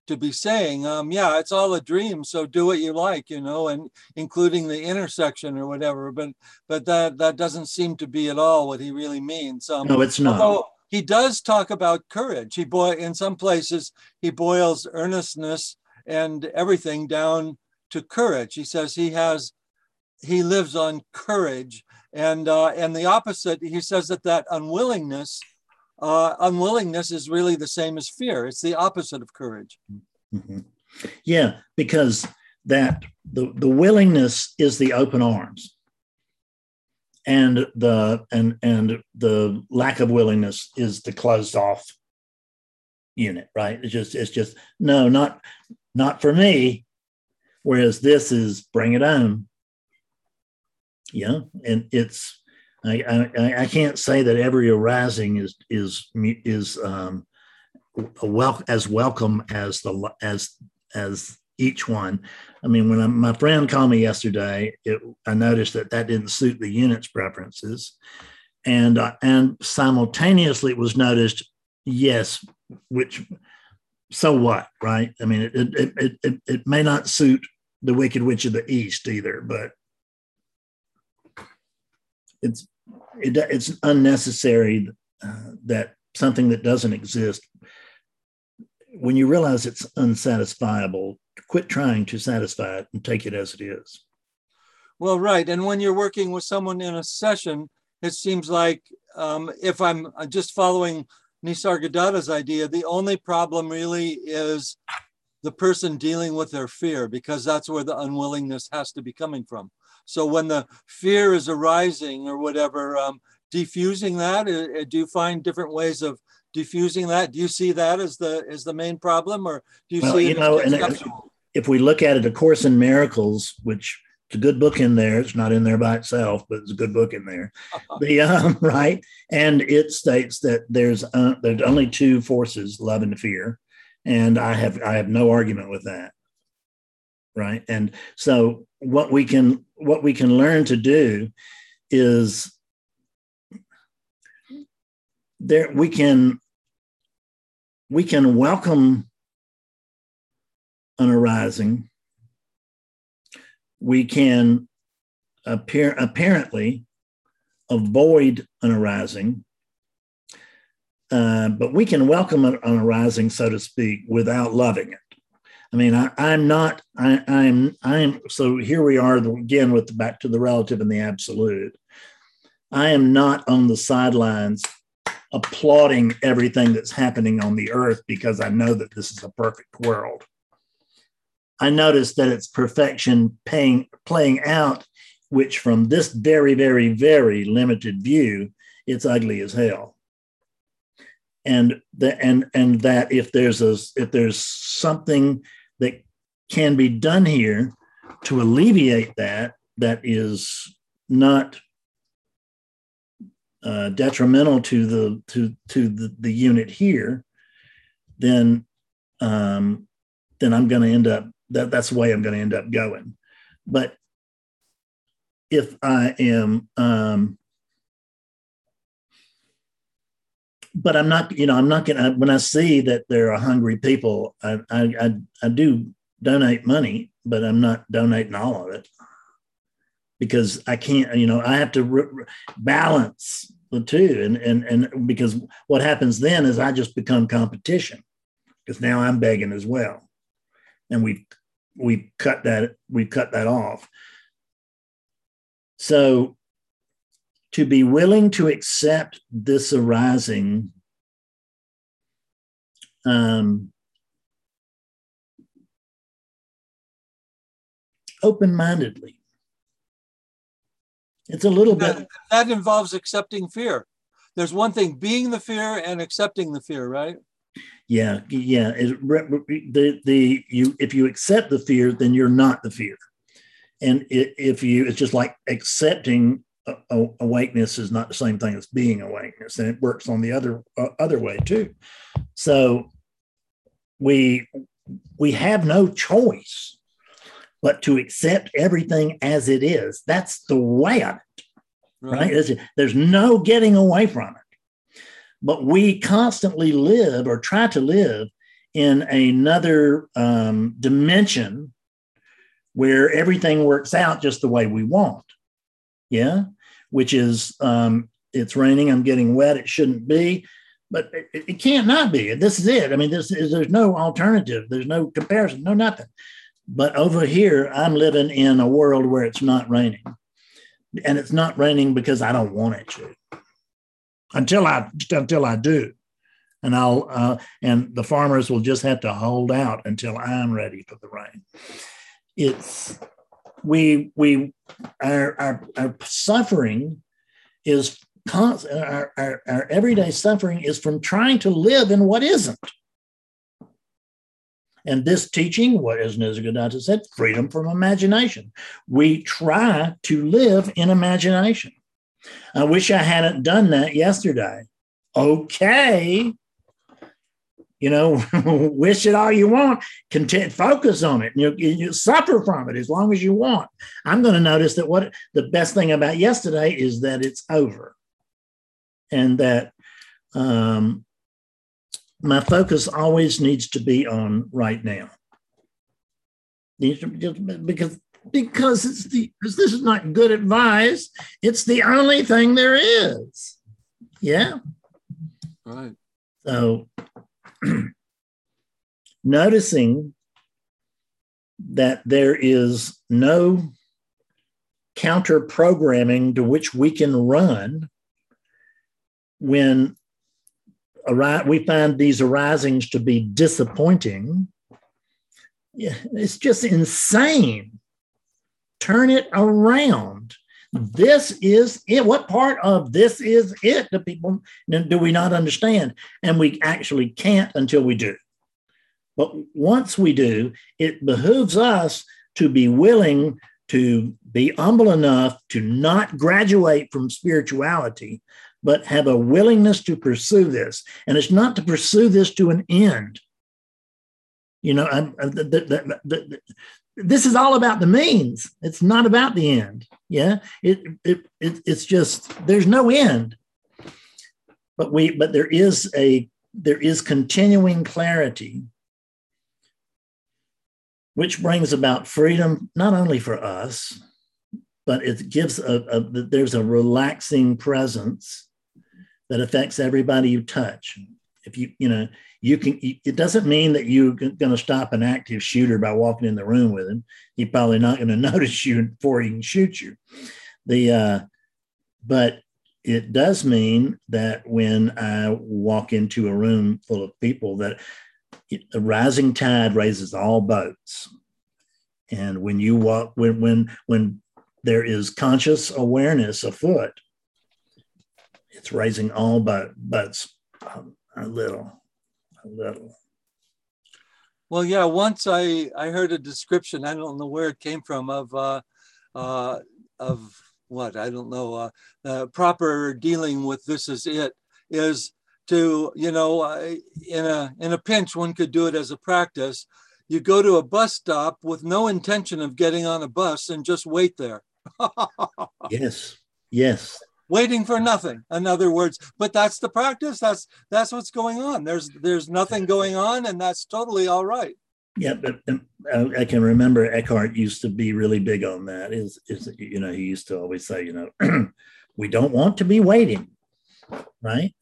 to be saying um yeah it's all a dream so do what you like you know and including the intersection or whatever but but that that doesn't seem to be at all what he really means um, no it's not he does talk about courage. He boy in some places he boils earnestness and everything down to courage. He says he has he lives on courage, and uh, and the opposite. He says that that unwillingness uh, unwillingness is really the same as fear. It's the opposite of courage. Mm-hmm. Yeah, because that the the willingness is the open arms and the and and the lack of willingness is the closed off unit right it's just it's just no not not for me whereas this is bring it on yeah and it's I, I, I can't say that every arising is is is um, well as welcome as the as as each one. I mean, when I, my friend called me yesterday, it, I noticed that that didn't suit the unit's preferences, and uh, and simultaneously it was noticed, yes, which so what, right? I mean, it it it it, it may not suit the Wicked Witch of the East either, but it's it, it's unnecessary uh, that something that doesn't exist when you realize it's unsatisfiable quit trying to satisfy it and take it as it is. Well, right. And when you're working with someone in a session, it seems like um, if I'm just following Nisargadatta's idea, the only problem really is the person dealing with their fear, because that's where the unwillingness has to be coming from. So when the fear is arising or whatever, um, diffusing that, uh, do you find different ways of diffusing that? Do you see that as the as the main problem, or do you well, see you know, and if we look at it, A Course in Miracles, which it's a good book in there. It's not in there by itself, but it's a good book in there. the um, right, and it states that there's uh, there's only two forces, love and fear, and I have I have no argument with that. Right, and so what we can what we can learn to do is there we can we can welcome an arising. We can appear apparently avoid an arising. Uh, but we can welcome an, an, arising so to speak without loving it i mean I, am not I, i'm i'm so here we are again with the, back to the relative and the absolute i am not on the sidelines applauding everything that's happening on the earth because I know that this is a perfect world. I notice that it's perfection paying, playing out, which from this very, very, very limited view, it's ugly as hell. And the, and and that if there's a if there's something can be done here to alleviate that, that is not uh, detrimental to the to to the, the unit here, then um, then I'm going to end up that that's the way I'm going to end up going. But if I am, um, but I'm not, you know, I'm not gonna. When I see that there are hungry people, I, I, I, I do donate money, but I'm not donating all of it. Because I can't, you know, I have to re- balance the two, and and and because what happens then is I just become competition because now I'm begging as well, and we we cut that we cut that off. So to be willing to accept this arising um, open-mindedly it's a little bit That, that involves accepting fear. There's one thing being the fear and accepting the fear, right? yeah yeah it, the the you if you accept the fear then you're not the fear and if you it's just like accepting awakeness is not the same thing as being awakeness and it works on the other uh, other way too so we we have no choice but to accept everything as it is that's the way of it right there's, there's no getting away from it but we constantly live or try to live in another um, dimension where everything works out just the way we want. Yeah, which is um, it's raining, I'm getting wet, it shouldn't be, but it, it can't not be. This is it. I mean, this is there's no alternative, there's no comparison, no nothing. But over here, I'm living in a world where it's not raining. And it's not raining because I don't want it to until I until I do, and I'll uh, and the farmers will just have to hold out until I'm ready for the rain. It's we we our our, our suffering is constant. Our, our, our everyday suffering is from trying to live in what isn't. And this teaching, what as Nisargadatta said, freedom from imagination. We try to live in imagination. I wish I hadn't done that yesterday. Okay. You know, wish it all you want. Content, focus on it. You, you suffer from it as long as you want. I'm going to notice that what the best thing about yesterday is that it's over, and that um, my focus always needs to be on right now. Because because it's the because this is not good advice. It's the only thing there is. Yeah. Right. So noticing that there is no counter programming to which we can run when we find these arisings to be disappointing. It's just insane turn it around. This is it. What part of this is it do people do we not understand? And we actually can't until we do. But once we do, it behooves us to be willing to be humble enough to not graduate from spirituality, but have a willingness to pursue this. And it's not to pursue this to an end. You know, I, I, uh, the, the, the, this is all about the means. It's not about the end. Yeah, it, it, it it's just there's no end. But we but there is a there is continuing clarity, which brings about freedom not only for us, but it gives a, a there's a relaxing presence that affects everybody you touch. If you you know you can it doesn't mean that you're going to stop an active shooter by walking in the room with him. He's probably not going to notice you before he can shoot you. The uh, but it does mean that when i walk into a room full of people that the rising tide raises all boats. And when you walk when when when there is conscious awareness afoot it's raising all but um, a little a little. Well, yeah. Once I I heard a description. I don't know where it came from of uh, uh, of what I don't know. Uh, uh, proper dealing with this is it is to you know uh, in a in a pinch one could do it as a practice. You go to a bus stop with no intention of getting on a bus and just wait there. Yes, yes, Waiting for nothing, in other words. But that's the practice. That's that's what's going on. There's there's nothing going on, and that's totally all right. yeah. But um, I, can remember Eckhart used to be really big on that. Is is you know he used to always say you know we don't want to be waiting, right?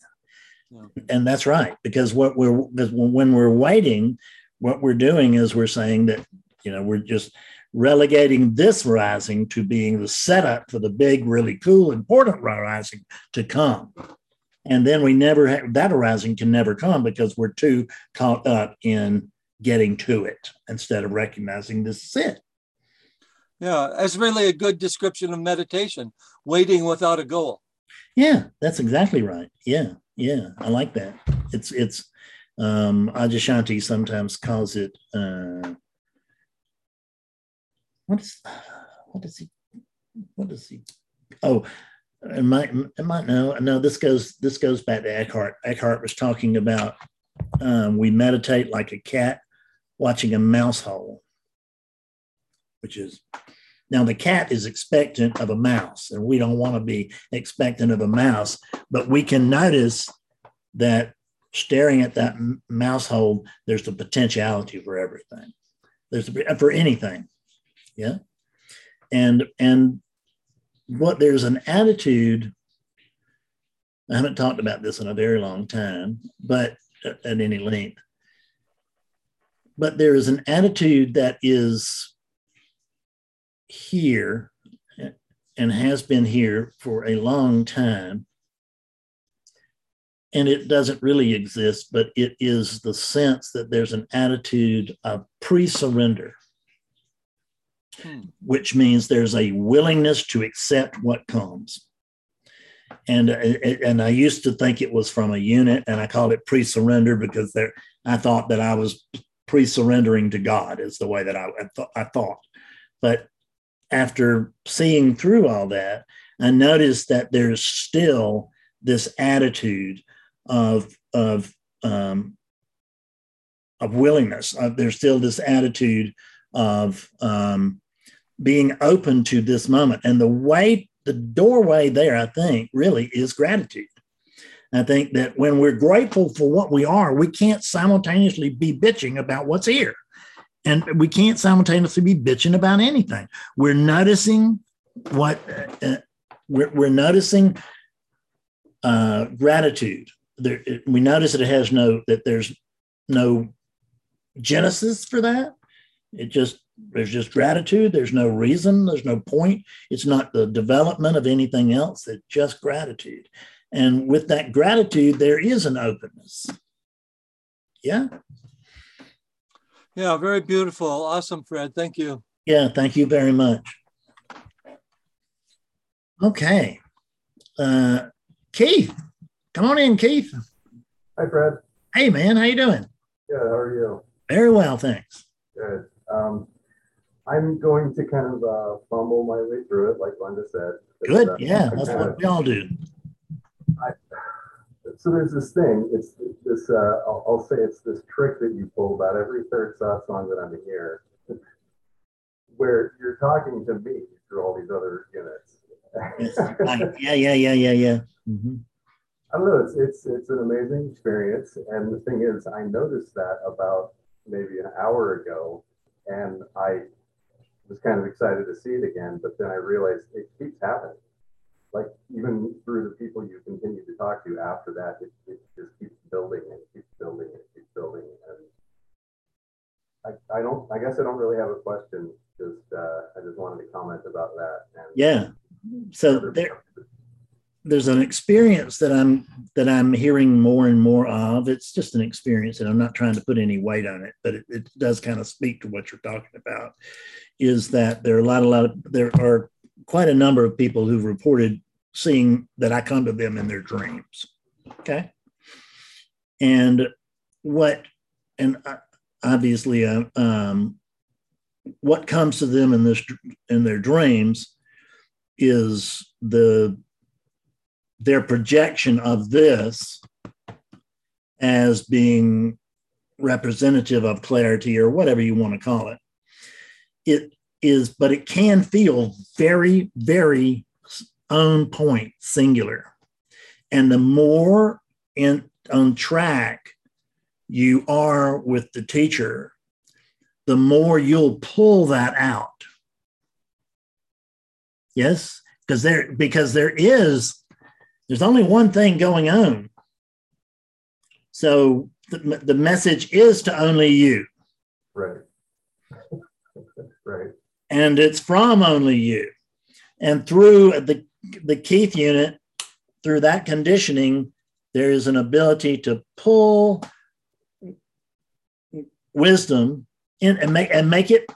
Yeah. And that's right because what we're because when we're waiting, what we're doing is we're saying that you know we're just relegating this rising to being the setup for the big, really cool, important rising to come. And then we never have that rising can never come because we're too caught up in getting to it instead of recognizing this is it. Yeah, that's really a good description of meditation, waiting without a goal. Yeah, that's exactly right. Yeah, yeah, I like that. It's it's um Adyashanti sometimes calls it uh what is what does he what does he oh it might it might know no this goes this goes back to Eckhart. Eckhart was talking about um, we meditate like a cat watching a mouse hole, which is now the cat is expectant of a mouse, and we don't want to be expectant of a mouse, but we can notice that staring at that mouse hole, there's the potentiality for everything. There's the, for anything, yeah, and and what there's an attitude. I haven't talked about this in a very long time, but at, any length. But there is an attitude that is here and has been here for a long time. And it doesn't really exist, but it is the sense that there's an attitude of pre surrender, Hmm. which means there's a willingness to accept what comes. And, uh, and I used to think it was from a unit, and I called it pre surrender because there, I thought that I was pre surrendering to God, is the way that I, I, I thought. But after seeing through all that, I noticed that there's still this attitude of of um, of willingness. Uh, there's still this attitude of um, being open to this moment, and the way the doorway there, I think, really is gratitude. I think that when we're grateful for what we are, we can't simultaneously be bitching about what's here. And we can't simultaneously be bitching about anything. We're noticing what uh, we're, we're noticing uh, gratitude. There, we notice that it has no that there's no genesis for that. It just there's just gratitude. There's no reason. There's no point. It's not the development of anything else. It's just gratitude. And with that gratitude, there is an openness. Yeah. Yeah, very beautiful. Awesome, Fred. Thank you. Yeah, thank you very much. Okay. Uh, Keith, come on in, Keith. Hi, Fred. Hey, man, how you doing? Good. How are you? Very well, thanks. Good. Um, I'm going to kind of uh, fumble my way through it, like Linda said. Good. uh, Yeah, I that's what we all do. so there's this thing. It's this. Uh, I'll, I'll say it's this trick that you pull about every third soft song that I'm here, where you're talking to me through all these other units. Yes. Yeah, yeah, yeah, yeah, yeah. Mhm. I don't know. It's, it's it's an amazing experience, and the thing is, I noticed that about maybe an hour ago, and I was kind of excited to see it again. But then I realized it keeps happening. Like even through the people you continue to talk to after that, it, it just keeps building and keeps building and keeps building. And I, I don't. I guess I don't really have a question. Just uh, I just wanted to comment about that. And Yeah. So there, there's an experience that I'm that I'm hearing more and more of. It's just an experience, and I'm not trying to put any weight on it, but it, it does kind of speak to what you're talking about. Is that there are a lot, a lot of there are quite a number of people who've reported seeing that I come to them in their dreams. Okay, and what and obviously, uh, um, what comes to them in this in their dreams is the their projection of this as being representative of clarity or whatever you want to call it it is, but it can feel very, very on point, singular. And the more in on track you are with the teacher, the more you'll pull that out. Yes, because there because there is there's only one thing going on. So the, the message is to only you. Right. right. And it's from only you. And through the, the Keith unit, through that conditioning, there is an ability to pull wisdom in and make and make it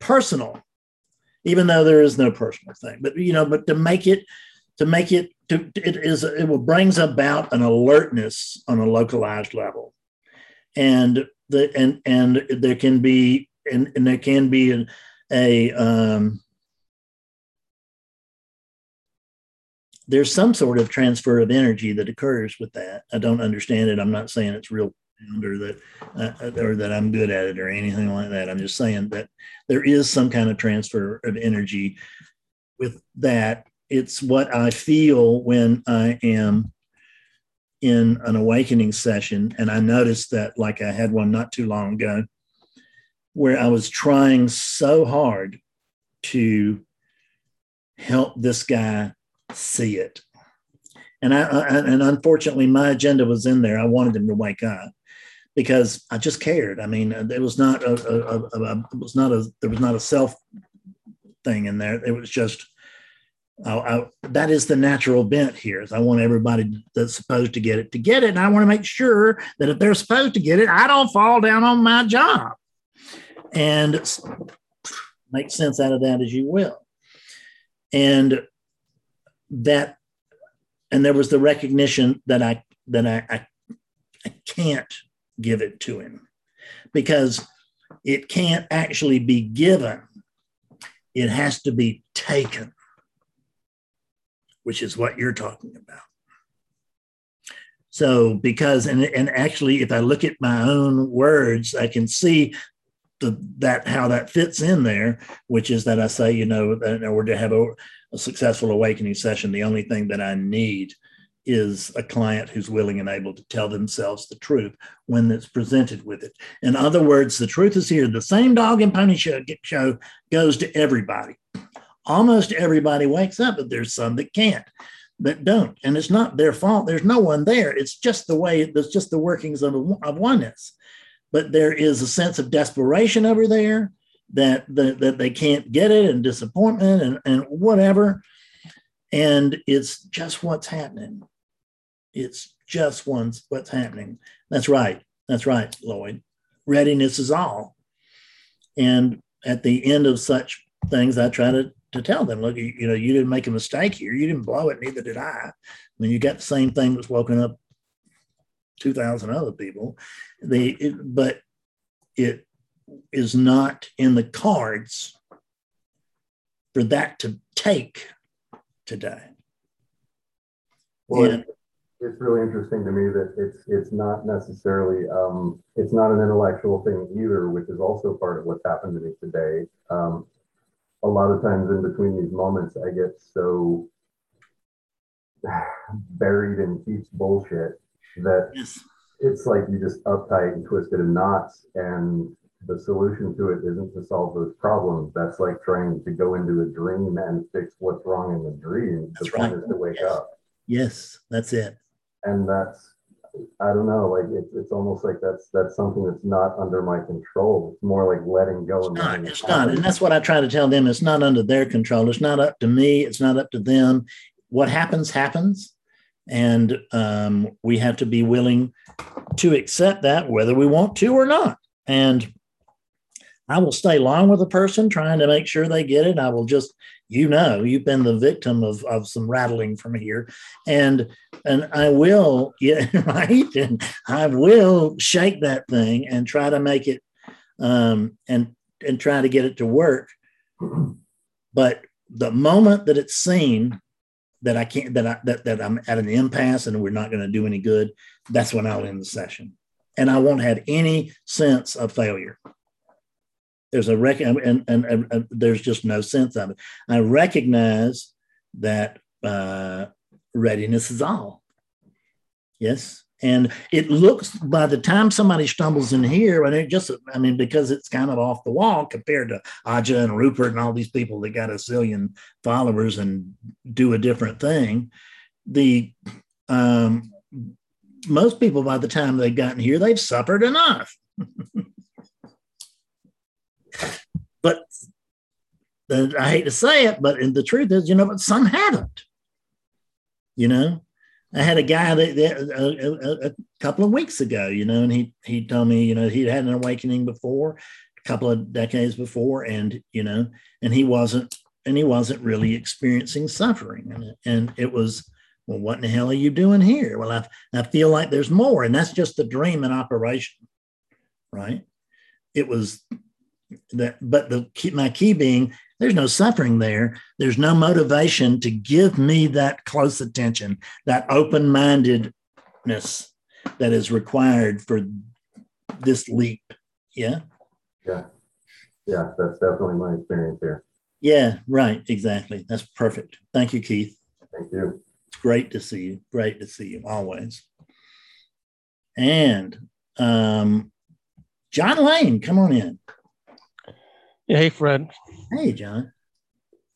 personal, even though there is no personal thing. But you know, but to make it to make it to it is it brings about an alertness on a localized level and the and and there can be and, and there can be a um, there's some sort of transfer of energy that occurs with that. I don't understand it. I'm not saying it's real or that uh, or that I'm good at it or anything like that. I'm just saying that there is some kind of transfer of energy with that. It's what I feel when I am in an awakening session, and I noticed that, like I had one not too long ago, where I was trying so hard to help this guy see it. And I, I, and unfortunately, my agenda was in there. I wanted him to wake up because I just cared. I mean, it was not a, a, a, a it was not a there was not a self thing in there. It was just I, I, that is the natural bent here. Is I want everybody that's supposed to get it to get it, and I want to make sure that if they're supposed to get it, I don't fall down on my job. And make sense out of that as you will. And that, and there was the recognition that I that I, I, I can't give it to him because it can't actually be given. It has to be taken which is what you're talking about. So, because, and, and actually, if I look at my own words, I can see the, that how that fits in there, which is that I say, you know, in order to have a, a successful awakening session, the only thing that I need is a client who's willing and able to tell themselves the truth when it's presented with it. In other words, the truth is here. The same dog and pony show, show goes to everybody almost everybody wakes up, but there's some that can't, that don't. And it's not their fault. There's no one there. It's just the way, it's just the workings of, of oneness. But there is a sense of desperation over there that, that, that they can't get it and disappointment and, and whatever. And it's just what's happening. It's just what's, what's happening. That's right. That's right, Lloyd. Readiness is all. And at the end of such things, I try to to tell them, look, you, you, know, you didn't make a mistake here. You didn't blow it. Neither did I. I mean, you got the same thing that's woken up 2,000 other people. The, it, but it is not in the cards for that to take today. Well, and, it's really interesting to me that it's it's not necessarily um, it's not an intellectual thing either, which is also part of what's happened to me today. Um, a lot of times in between these moments, I get so buried in Keith's bullshit that yes. it's like you just uptight and twisted in knots. And the solution to it isn't to solve those problems. That's like trying to go into a dream and fix what's wrong in the dream. That's the right. point is to wake yes. up. Yes, that's it. And that's I don't know, like it's it's almost like that's that's something that's not under my control. It's more like letting go. It's not. It's not, and that's what I try to tell them. It's not under their control. It's not up to me. It's not up to them. What happens happens, and um, we have to be willing to accept that, whether we want to or not. And I will stay long with a person, trying to make sure they get it. I will just you know you've been the victim of, of some rattling from here. And and i will yeah right? And i will shake that thing and try to make it um and and try to get it to work. But the moment that it's seen that i can't that i that, that i'm at an impasse and we're not going to do any good that's when i'll end the session. And i won't have any sense of failure there's a rec and, and, and, and there's just no sense of it. I recognize that uh, readiness is all. Yes. And it looks by the time somebody stumbles in here, and it just, I mean, because it's kind of off the wall compared to Adya and Rupert and all these people that got a zillion followers and do a different thing. The um, most people, by the time they've gotten here, they've suffered enough. but I hate to say it, but the truth is, you know, but some haven't. You know, I had a guy that, that a, a, a, couple of weeks ago, you know, and he he told me, you know, he'd had an awakening before, a couple of decades before, and you know, and he wasn't and he wasn't really experiencing suffering, and and it was, well, what in the hell are you doing here? Well, I I feel like there's more, and that's just the dream in operation, right? It was that, but the key, my key being there's no suffering there. There's no motivation to give me that close attention, that open mindedness that is required for this leap. Yeah. Yeah. Yeah. That's definitely my experience here. Yeah. Right. Exactly. That's perfect. Thank you, Keith. Thank you. It's great to see you. Great to see you always. And um, John Lane, come on in. Yeah, hey, Fred. Hey, John.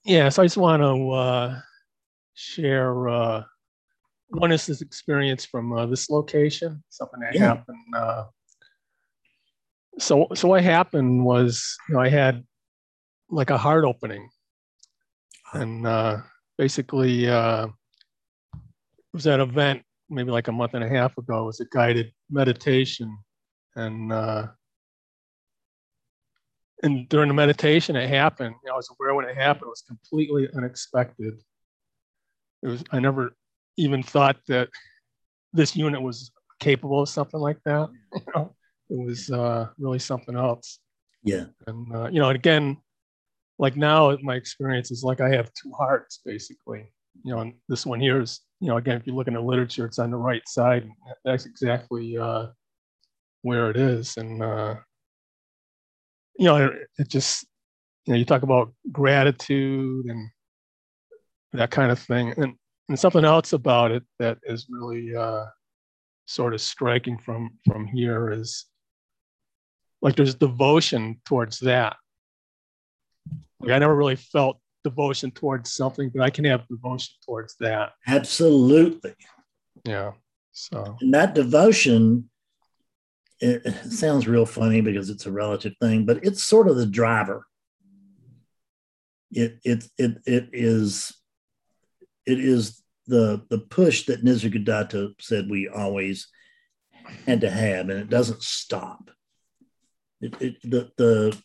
Yeah, so I just want to uh, share uh, one is this experience from uh, this location, something that Yeah. happened. Uh, so, so what happened was, you know, I had like a heart opening, and uh, basically, uh, it was that event maybe like a month and a half ago. It was a guided meditation, and uh, and during the meditation, it happened. You know, I was aware when it happened. It was completely unexpected. It was. I never even thought that this unit was capable of something like that. You know, it was uh, really something else. Yeah. And uh, you know, and again, like now, my experience is like I have two hearts, basically. You know, and this one here is, you know, again, if you look in the literature, it's on the right side. That's exactly uh, where it is, and uh, you know, it, just, you know, you talk about gratitude and that kind of thing, and and something else about it that is really uh, sort of striking from from here is like there's devotion towards that. Like I never really felt devotion towards something, but I can have devotion towards that. Absolutely. Yeah. So And that devotion, it, sounds real funny because it's a relative thing, but it's sort of the driver. It it it it is it is the the push that Nisargadatta said we always had to have, and it doesn't stop. It, it the the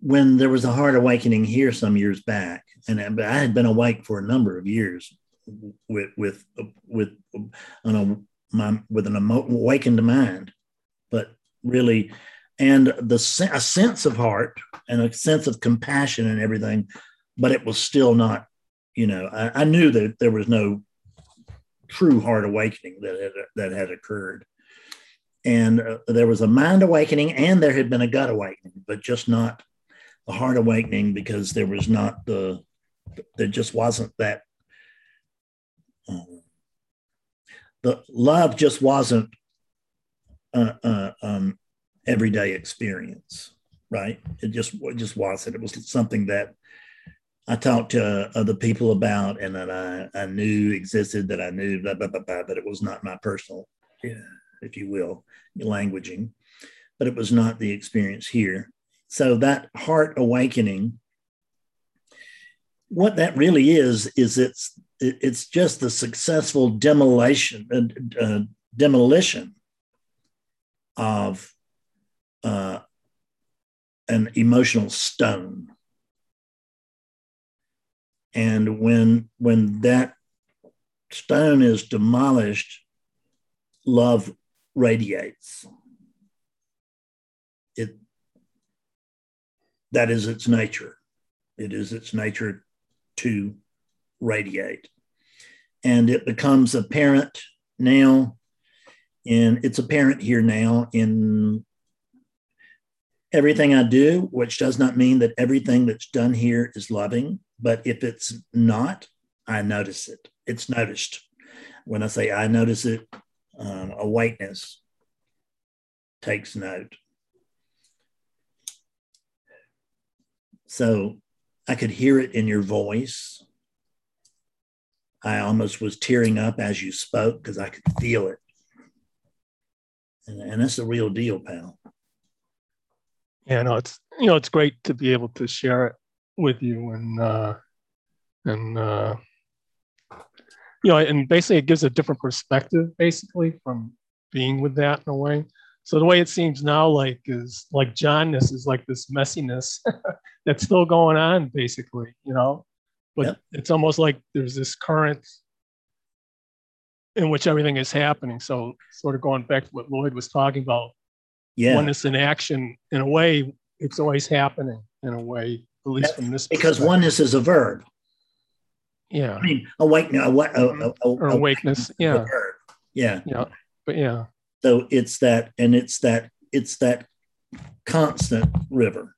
when there was a hard awakening here some years back, and I had been awake for a number of years with with with on a my, with an awakened mind, but really, and the a sense of heart and a sense of compassion and everything, but it was still not, you know, I, I knew that there was no true heart awakening that had, that had occurred. And uh, there was a mind awakening and there had been a gut awakening, but just not a heart awakening because there was not the, there just wasn't that. um, the love just wasn't um, everyday experience, right? It just it just wasn't. It was something that I talked to other people about and that I, I knew existed, that I knew, blah, blah, blah, blah, but it was not my personal, if you will, languaging. But it was not the experience here. So that heart awakening, what that really is, is it's it- it's just the successful demolition uh, uh, demolition of uh, an emotional stone. And when when that stone is demolished love radiates. It that is its nature. It is its nature to radiate and it becomes apparent now And it's apparent here now in everything I do, which does not mean that everything that's done here is loving. But if it's not, I notice it. It's noticed. When I say I notice it, um, a whiteness takes note. So I could hear it in your voice. I almost was tearing up as you spoke because I could feel it. And, and that's the real deal, pal. Yeah, no, it's you know it's great to be able to share it with you and uh, and uh, you know and basically it gives a different perspective basically from being with that in a way. So the way it seems now, like is like Johnness is like this messiness that's still going on, basically, you know. But Yep. it's almost like there's this current in which everything is happening. So sort of going back to what Lloyd was talking about, Yeah. oneness in action, in a way, it's always happening in a way, at least from this because oneness is a verb. yeah, I mean, awaken, a, a, mm-hmm. a, a, or awakeness, a yeah. Yeah. yeah, but yeah, So it's that, and it's that, it's that constant river.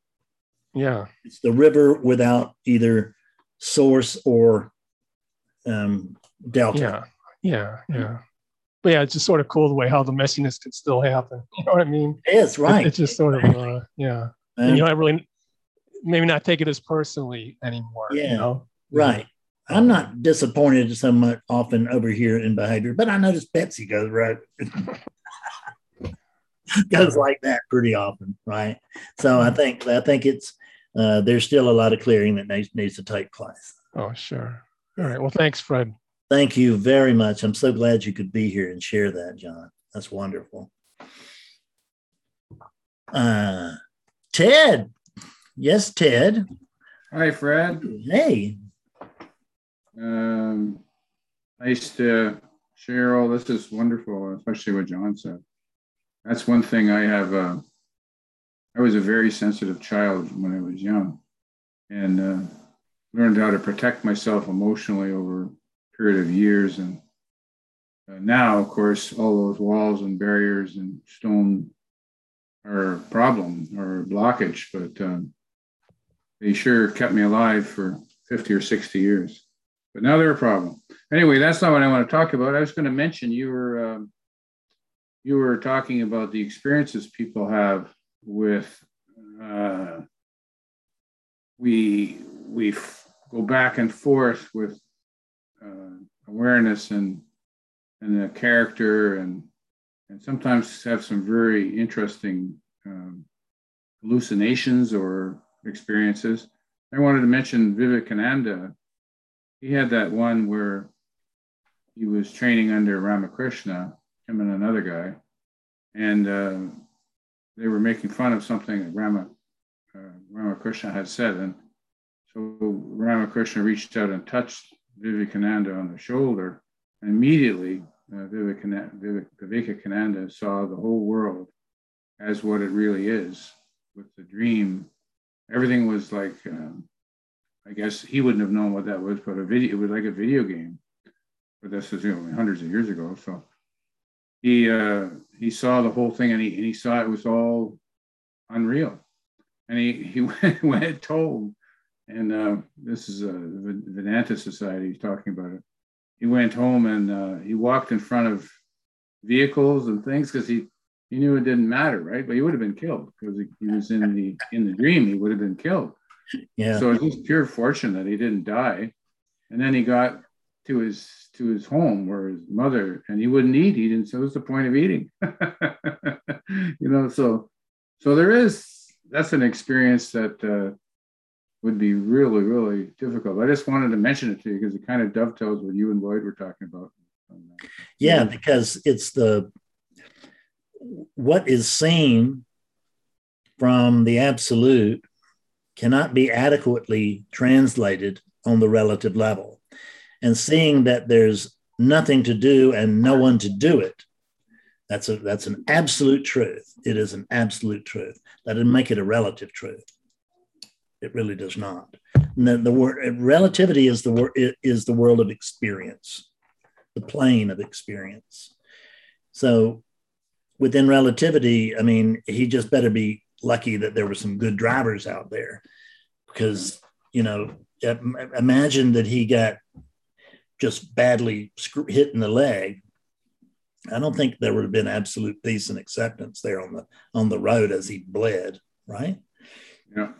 yeah, It's the river without either source or um, delta. yeah, yeah, yeah. But yeah, it's just sort of cool the way how the messiness can still happen. You know what I mean? It is It- right. It's just sort of, uh, yeah. And you know, I really maybe not take it as personally anymore. Yeah. You know? Right. I'm not disappointed so much often over here in behavior, but I notice Betsy goes right goes like that pretty often, right? So I think I think it's uh, there's still a lot of clearing that needs needs to take place. Oh, sure. All right. Well, thanks, Fred. Thank you very much. I'm so glad you could be here and share that, John. That's wonderful. Uh, Ted. Yes, Ted. Hi, Fred. Hey. Um, nice to share all this. is wonderful, especially what John said. That's one thing I have. Uh, I was a very sensitive child when I was young and uh, learned how to protect myself emotionally over a period of years. And uh, now, of course, all those walls and barriers and stone are a problem or a blockage, but um, they sure kept me alive for 50 or 60 years. But now they're a problem. Anyway, that's not what I want to talk about. I was going to mention you were um, you were talking about the experiences people have with uh, we we go back and forth with uh, awareness and and the character and and sometimes have some very interesting um, hallucinations or experiences. I wanted to mention Vivekananda. He had that one where he was training under Ramakrishna, him and another guy, and uh, they were making fun of something that Rama, uh, Ramakrishna had said. And so Ramakrishna reached out and touched Vivekananda on the shoulder. And immediately, uh, Vivekananda, saw the whole world as what it really is with the dream. Everything was like, um, I guess he wouldn't have known what that was, but a video, it was like a video game. But this is you know, hundreds of years ago. So he uh, he saw the whole thing and he, and he saw it was all unreal. And he, he went, went home, and uh, this is a Vedanta Society, he's talking about it. He went home and uh, he walked in front of vehicles and things because he, he knew it didn't matter, right? But he would have been killed because he, he was in the in the dream. He would have been killed. Yeah. So it was pure fortune that he didn't die. And then he got to his to his home where his mother and he wouldn't eat. He didn't. So what's the point of eating? you know. So so there is that's an experience that uh, would be really really difficult. I just wanted to mention it to you because it kind of dovetails what you and Lloyd were talking about. Yeah, because it's the what is seen from the absolute cannot be adequately translated on the relative level. And seeing that there's nothing to do and no one to do it, that's a that's an absolute truth. It is an absolute truth. That doesn't make it a relative truth. It really does not. And then the word relativity is the word is the world of experience, the plane of experience. So within relativity, I mean, he just better be lucky that there were some good drivers out there because, you know, imagine that he got just badly hit in the leg. I don't think there would have been absolute peace and acceptance there on the on the road as he bled, right? Yeah.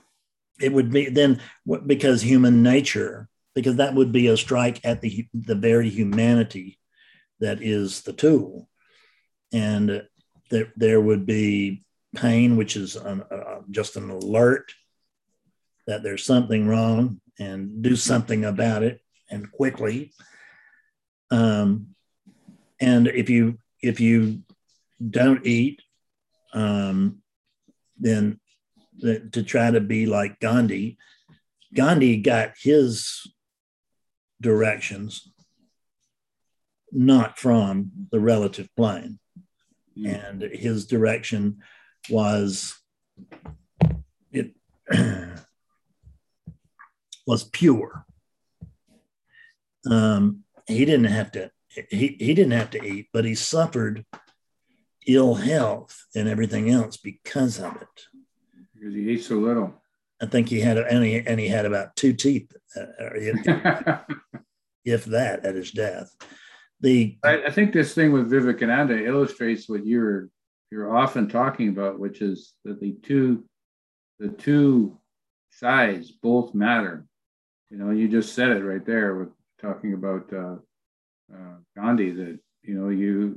It would be then because human nature, because that would be a strike at the the very humanity that is the tool, and there there would be pain, which is an, uh, just an alert that there's something wrong, and do something about it and quickly. Um, and if you if you don't eat, um, then the, to try to be like Gandhi, Gandhi got his directions not from the relative plane, and his direction was it was pure. Um, he didn't have to he, he didn't have to eat, but he suffered ill health and everything else because of it. Because he ate so little. I think he had and he, and he had about two teeth, uh, if, if that, at his death. The I, I think this thing with Vivekananda illustrates what you're you're often talking about, which is that the two the two sides both matter. You know, you just said it right there with talking about uh, uh, Gandhi. That you know you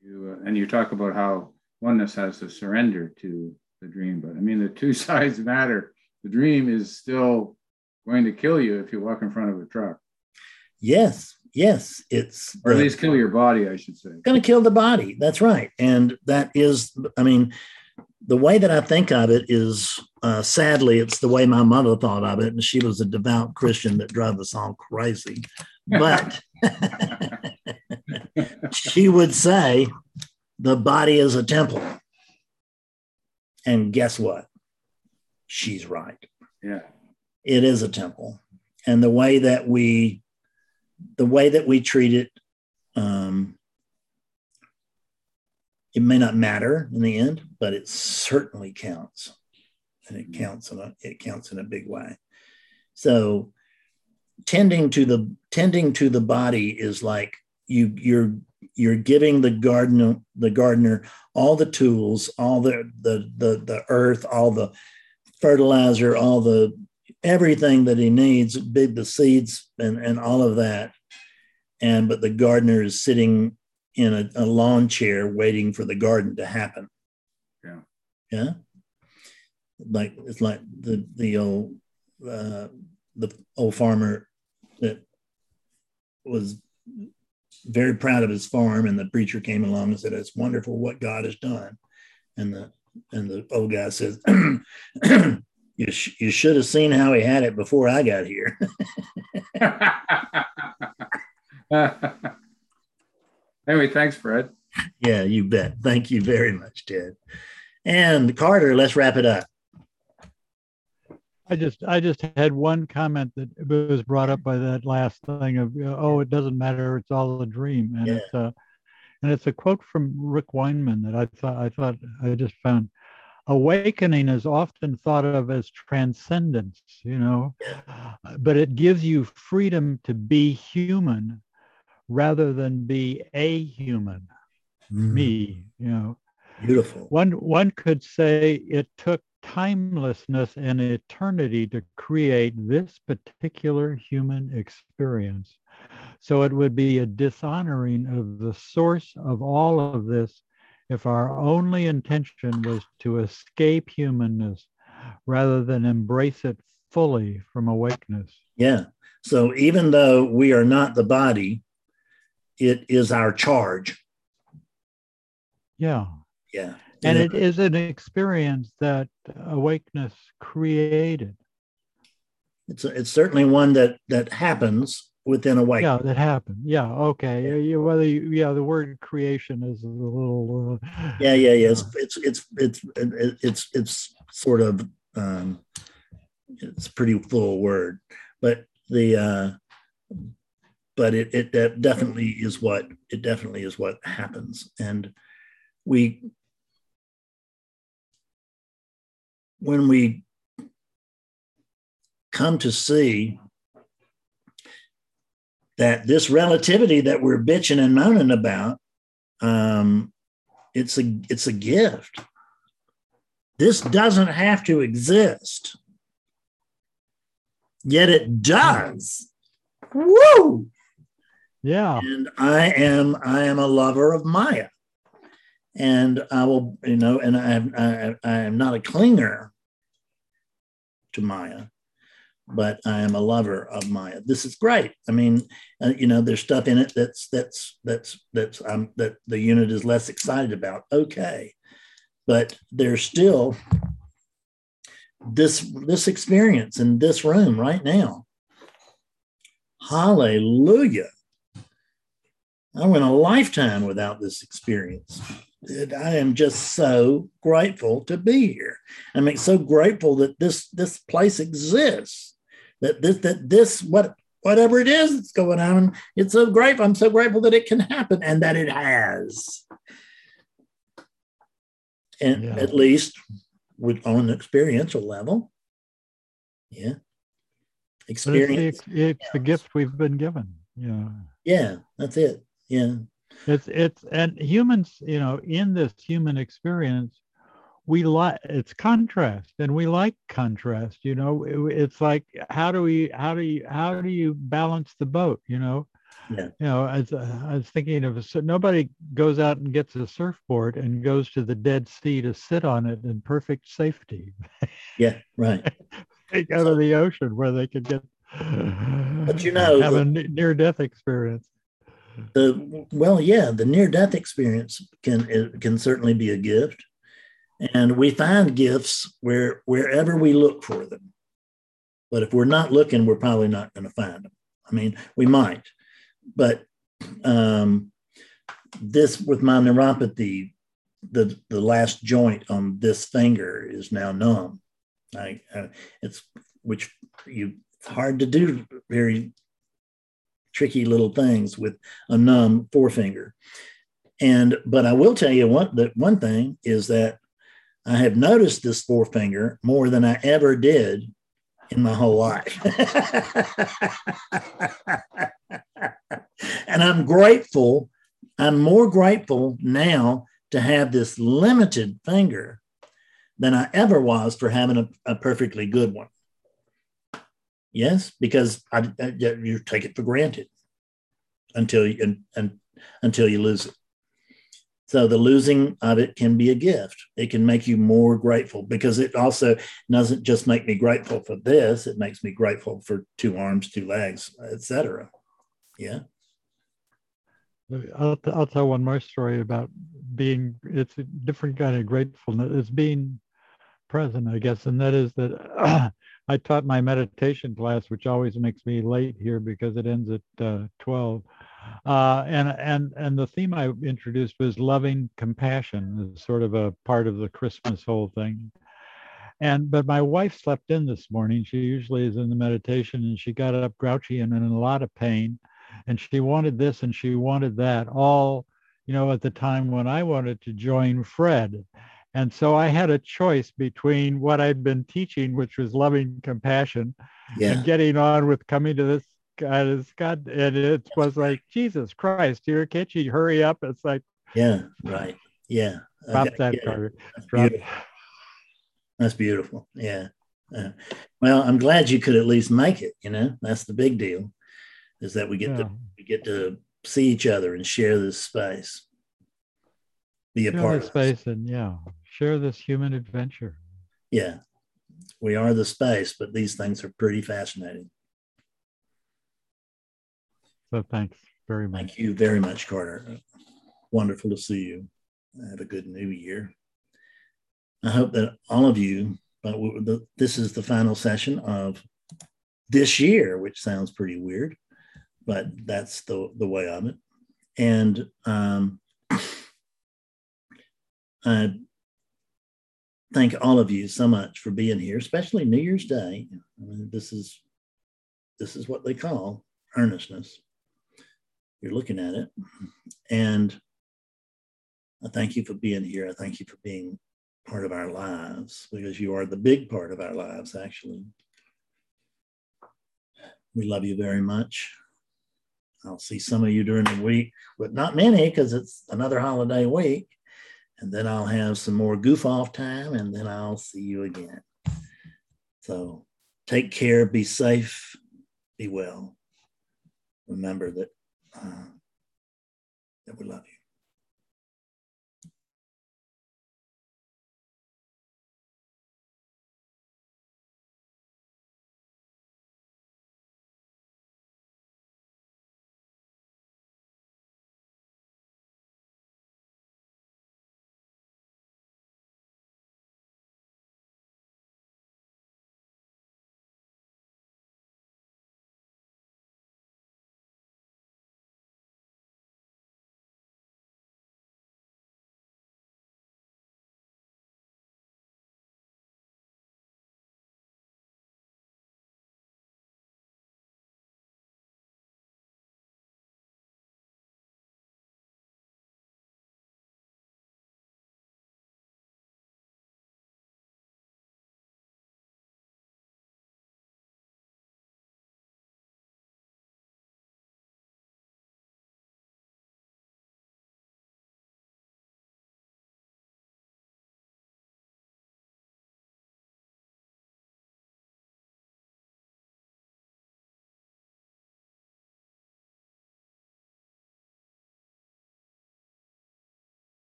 you uh, and you talk about how oneness has to surrender to the dream, but I mean the two sides matter. The dream is still going to kill you if you walk in front of a truck, yes, yes, it's or at least kill your body, I should say. going to kill the body. That's right. And that is, I mean, the way that I think of it is uh, sadly, it's the way my mother thought of it. And she was a devout Christian that drove us all crazy. But she would say, the body is a temple. And guess what? She's right Yeah. it is a temple and the way that we the way that we treat it um it may not matter in the end but it certainly counts. And it mm-hmm. counts in a it counts in a big way. So tending to the tending to the body is like you you're you're giving the gardener the gardener all the tools all the the the, the earth all the fertilizer all the everything that he needs big the seeds and and all of that. And but the gardener is sitting in a, a lawn chair waiting for the garden to happen. Yeah. yeah? Like it's like the the old uh, the old farmer that was very proud of his farm and the preacher came along and said it's wonderful what god has done. And the and the old guy says you, sh- you should have seen how he had it before i got here anyway, thanks, Fred. yeah you bet. Thank you very much ted. And carter let's wrap it up. I just I just had one comment that was brought up by that last thing of uh, oh it doesn't matter. It's all a dream. And Yeah. it's a and it's a quote from Rick Weinman that I thought I thought I just found. Awakening is often thought of as transcendence you know? But it gives you freedom to be human rather than be a human hmm. me you know. Beautiful. One one could say it took timelessness and eternity to create this particular human experience. So it would be a dishonoring of the source of all of this if our only intention was to escape humanness rather than embrace it fully from awakeness. Yeah. So even though we are not the body it is our charge yeah yeah and Yeah. it is an experience that awakeness created it's it's certainly one that that happens within a way Yeah, that happened. Yeah, okay. Yeah, you, whether you, yeah, the word creation is a little. Uh, yeah yeah yeah it's it's it's it's it's it's sort of um it's a pretty full word but the uh but it it that definitely is what it definitely is what happens. And we when we come to see that this relativity that we're bitching and moaning about um, it's a it's a gift. This doesn't have to exist. Yet it does. Woo Yeah. and i am i am a lover of maya. And i will you know and i i, I am not a clinger to maya but i am a lover of maya. This is great. I mean uh, you know there's stuff in it that's that's that's that's um that the unit is less excited about. Okay. But there's still this this experience in this room right now. Hallelujah i went a lifetime without this experience. I am just so grateful to be here. I'm so grateful that this this place exists that this that this what whatever it is that's going on it's so grateful i'm so grateful that it can happen and that it has. And Yeah. at least with on an experiential level. Yeah. But it's, experience. the, it's the gift we've been given. Yeah. yeah that's it yeah It's it's and humans, you know, in this human experience, we like it's contrast and we like contrast, you know. It- it's like how do we how do you how do you balance the boat, you know? Yeah. You know, as uh, I was thinking of so nobody goes out and gets a surfboard and goes to the Dead Sea to sit on it in perfect safety. yeah right They go to the ocean where they could get But you know, have the- a near death experience. The well yeah the near death experience can can certainly be a gift. And we find gifts where wherever we look for them. But if we're not looking we're probably not going to find them i mean we might. But um this with my neuropathy the the last joint on this finger is now numb. I uh, it's which you it's hard to do very tricky little things with a numb forefinger. And but I will tell you what that one thing is that I have noticed this forefinger more than I ever did in my whole life. and I'm grateful. I'm more grateful now to have this limited finger than I ever was for having a, a perfectly good one. Yes, because I, I- you take it for granted until you and, and until you lose it. So the losing of it can be a gift. It can make you more grateful because it also doesn't just make me grateful for this. It makes me grateful for two arms, two legs, etc. Yeah. I'll, t- I'll tell one more story about being, it's a different kind of gratefulness. It's being present, I guess. And that is that I taught my meditation class, which always makes me late here because it ends at uh, 12. Uh, and, and, and the theme I introduced was loving compassion as sort of a part of the Christmas whole thing. And but my wife slept in this morning. She usually is in the meditation, and she got up grouchy and in a lot of pain, and she wanted this and she wanted that. All you know, at the time when I wanted to join Fred, and so I had a choice between what I'd been teaching, which was loving compassion, Yeah. and getting on with coming to this guy. This God, and it was like Jesus Christ, here, can't you hurry up? It's like Yeah. Right. Yeah. drop that card. That's Drop. beautiful. That's beautiful. Yeah. Uh, well, I'm glad you could at least make it. You know, that's the big deal, is that we get Yeah. to we get to see each other and share this space, be a Share part of space and yeah, share this human adventure. Yeah, we are the space, but these things are pretty fascinating. So thanks very much. Thank you very much, Carter. Wonderful to see you. Have a good new year. I hope that all of you, but this is the final session of this year, which sounds pretty weird, but that's the, the way of it. And um, I thank all of you so much for being here, especially New Year's Day. I mean, this is this is what they call earnestness. You're looking at it, and I thank you for being here. I thank you for being part of our lives because you are the big part of our lives, actually. We love you very much. I'll see some of you during the week, but not many because it's another holiday week. And then I'll have some more goof off time and then I'll see you again. So take care, be safe, be well. Remember that, uh, that we love you.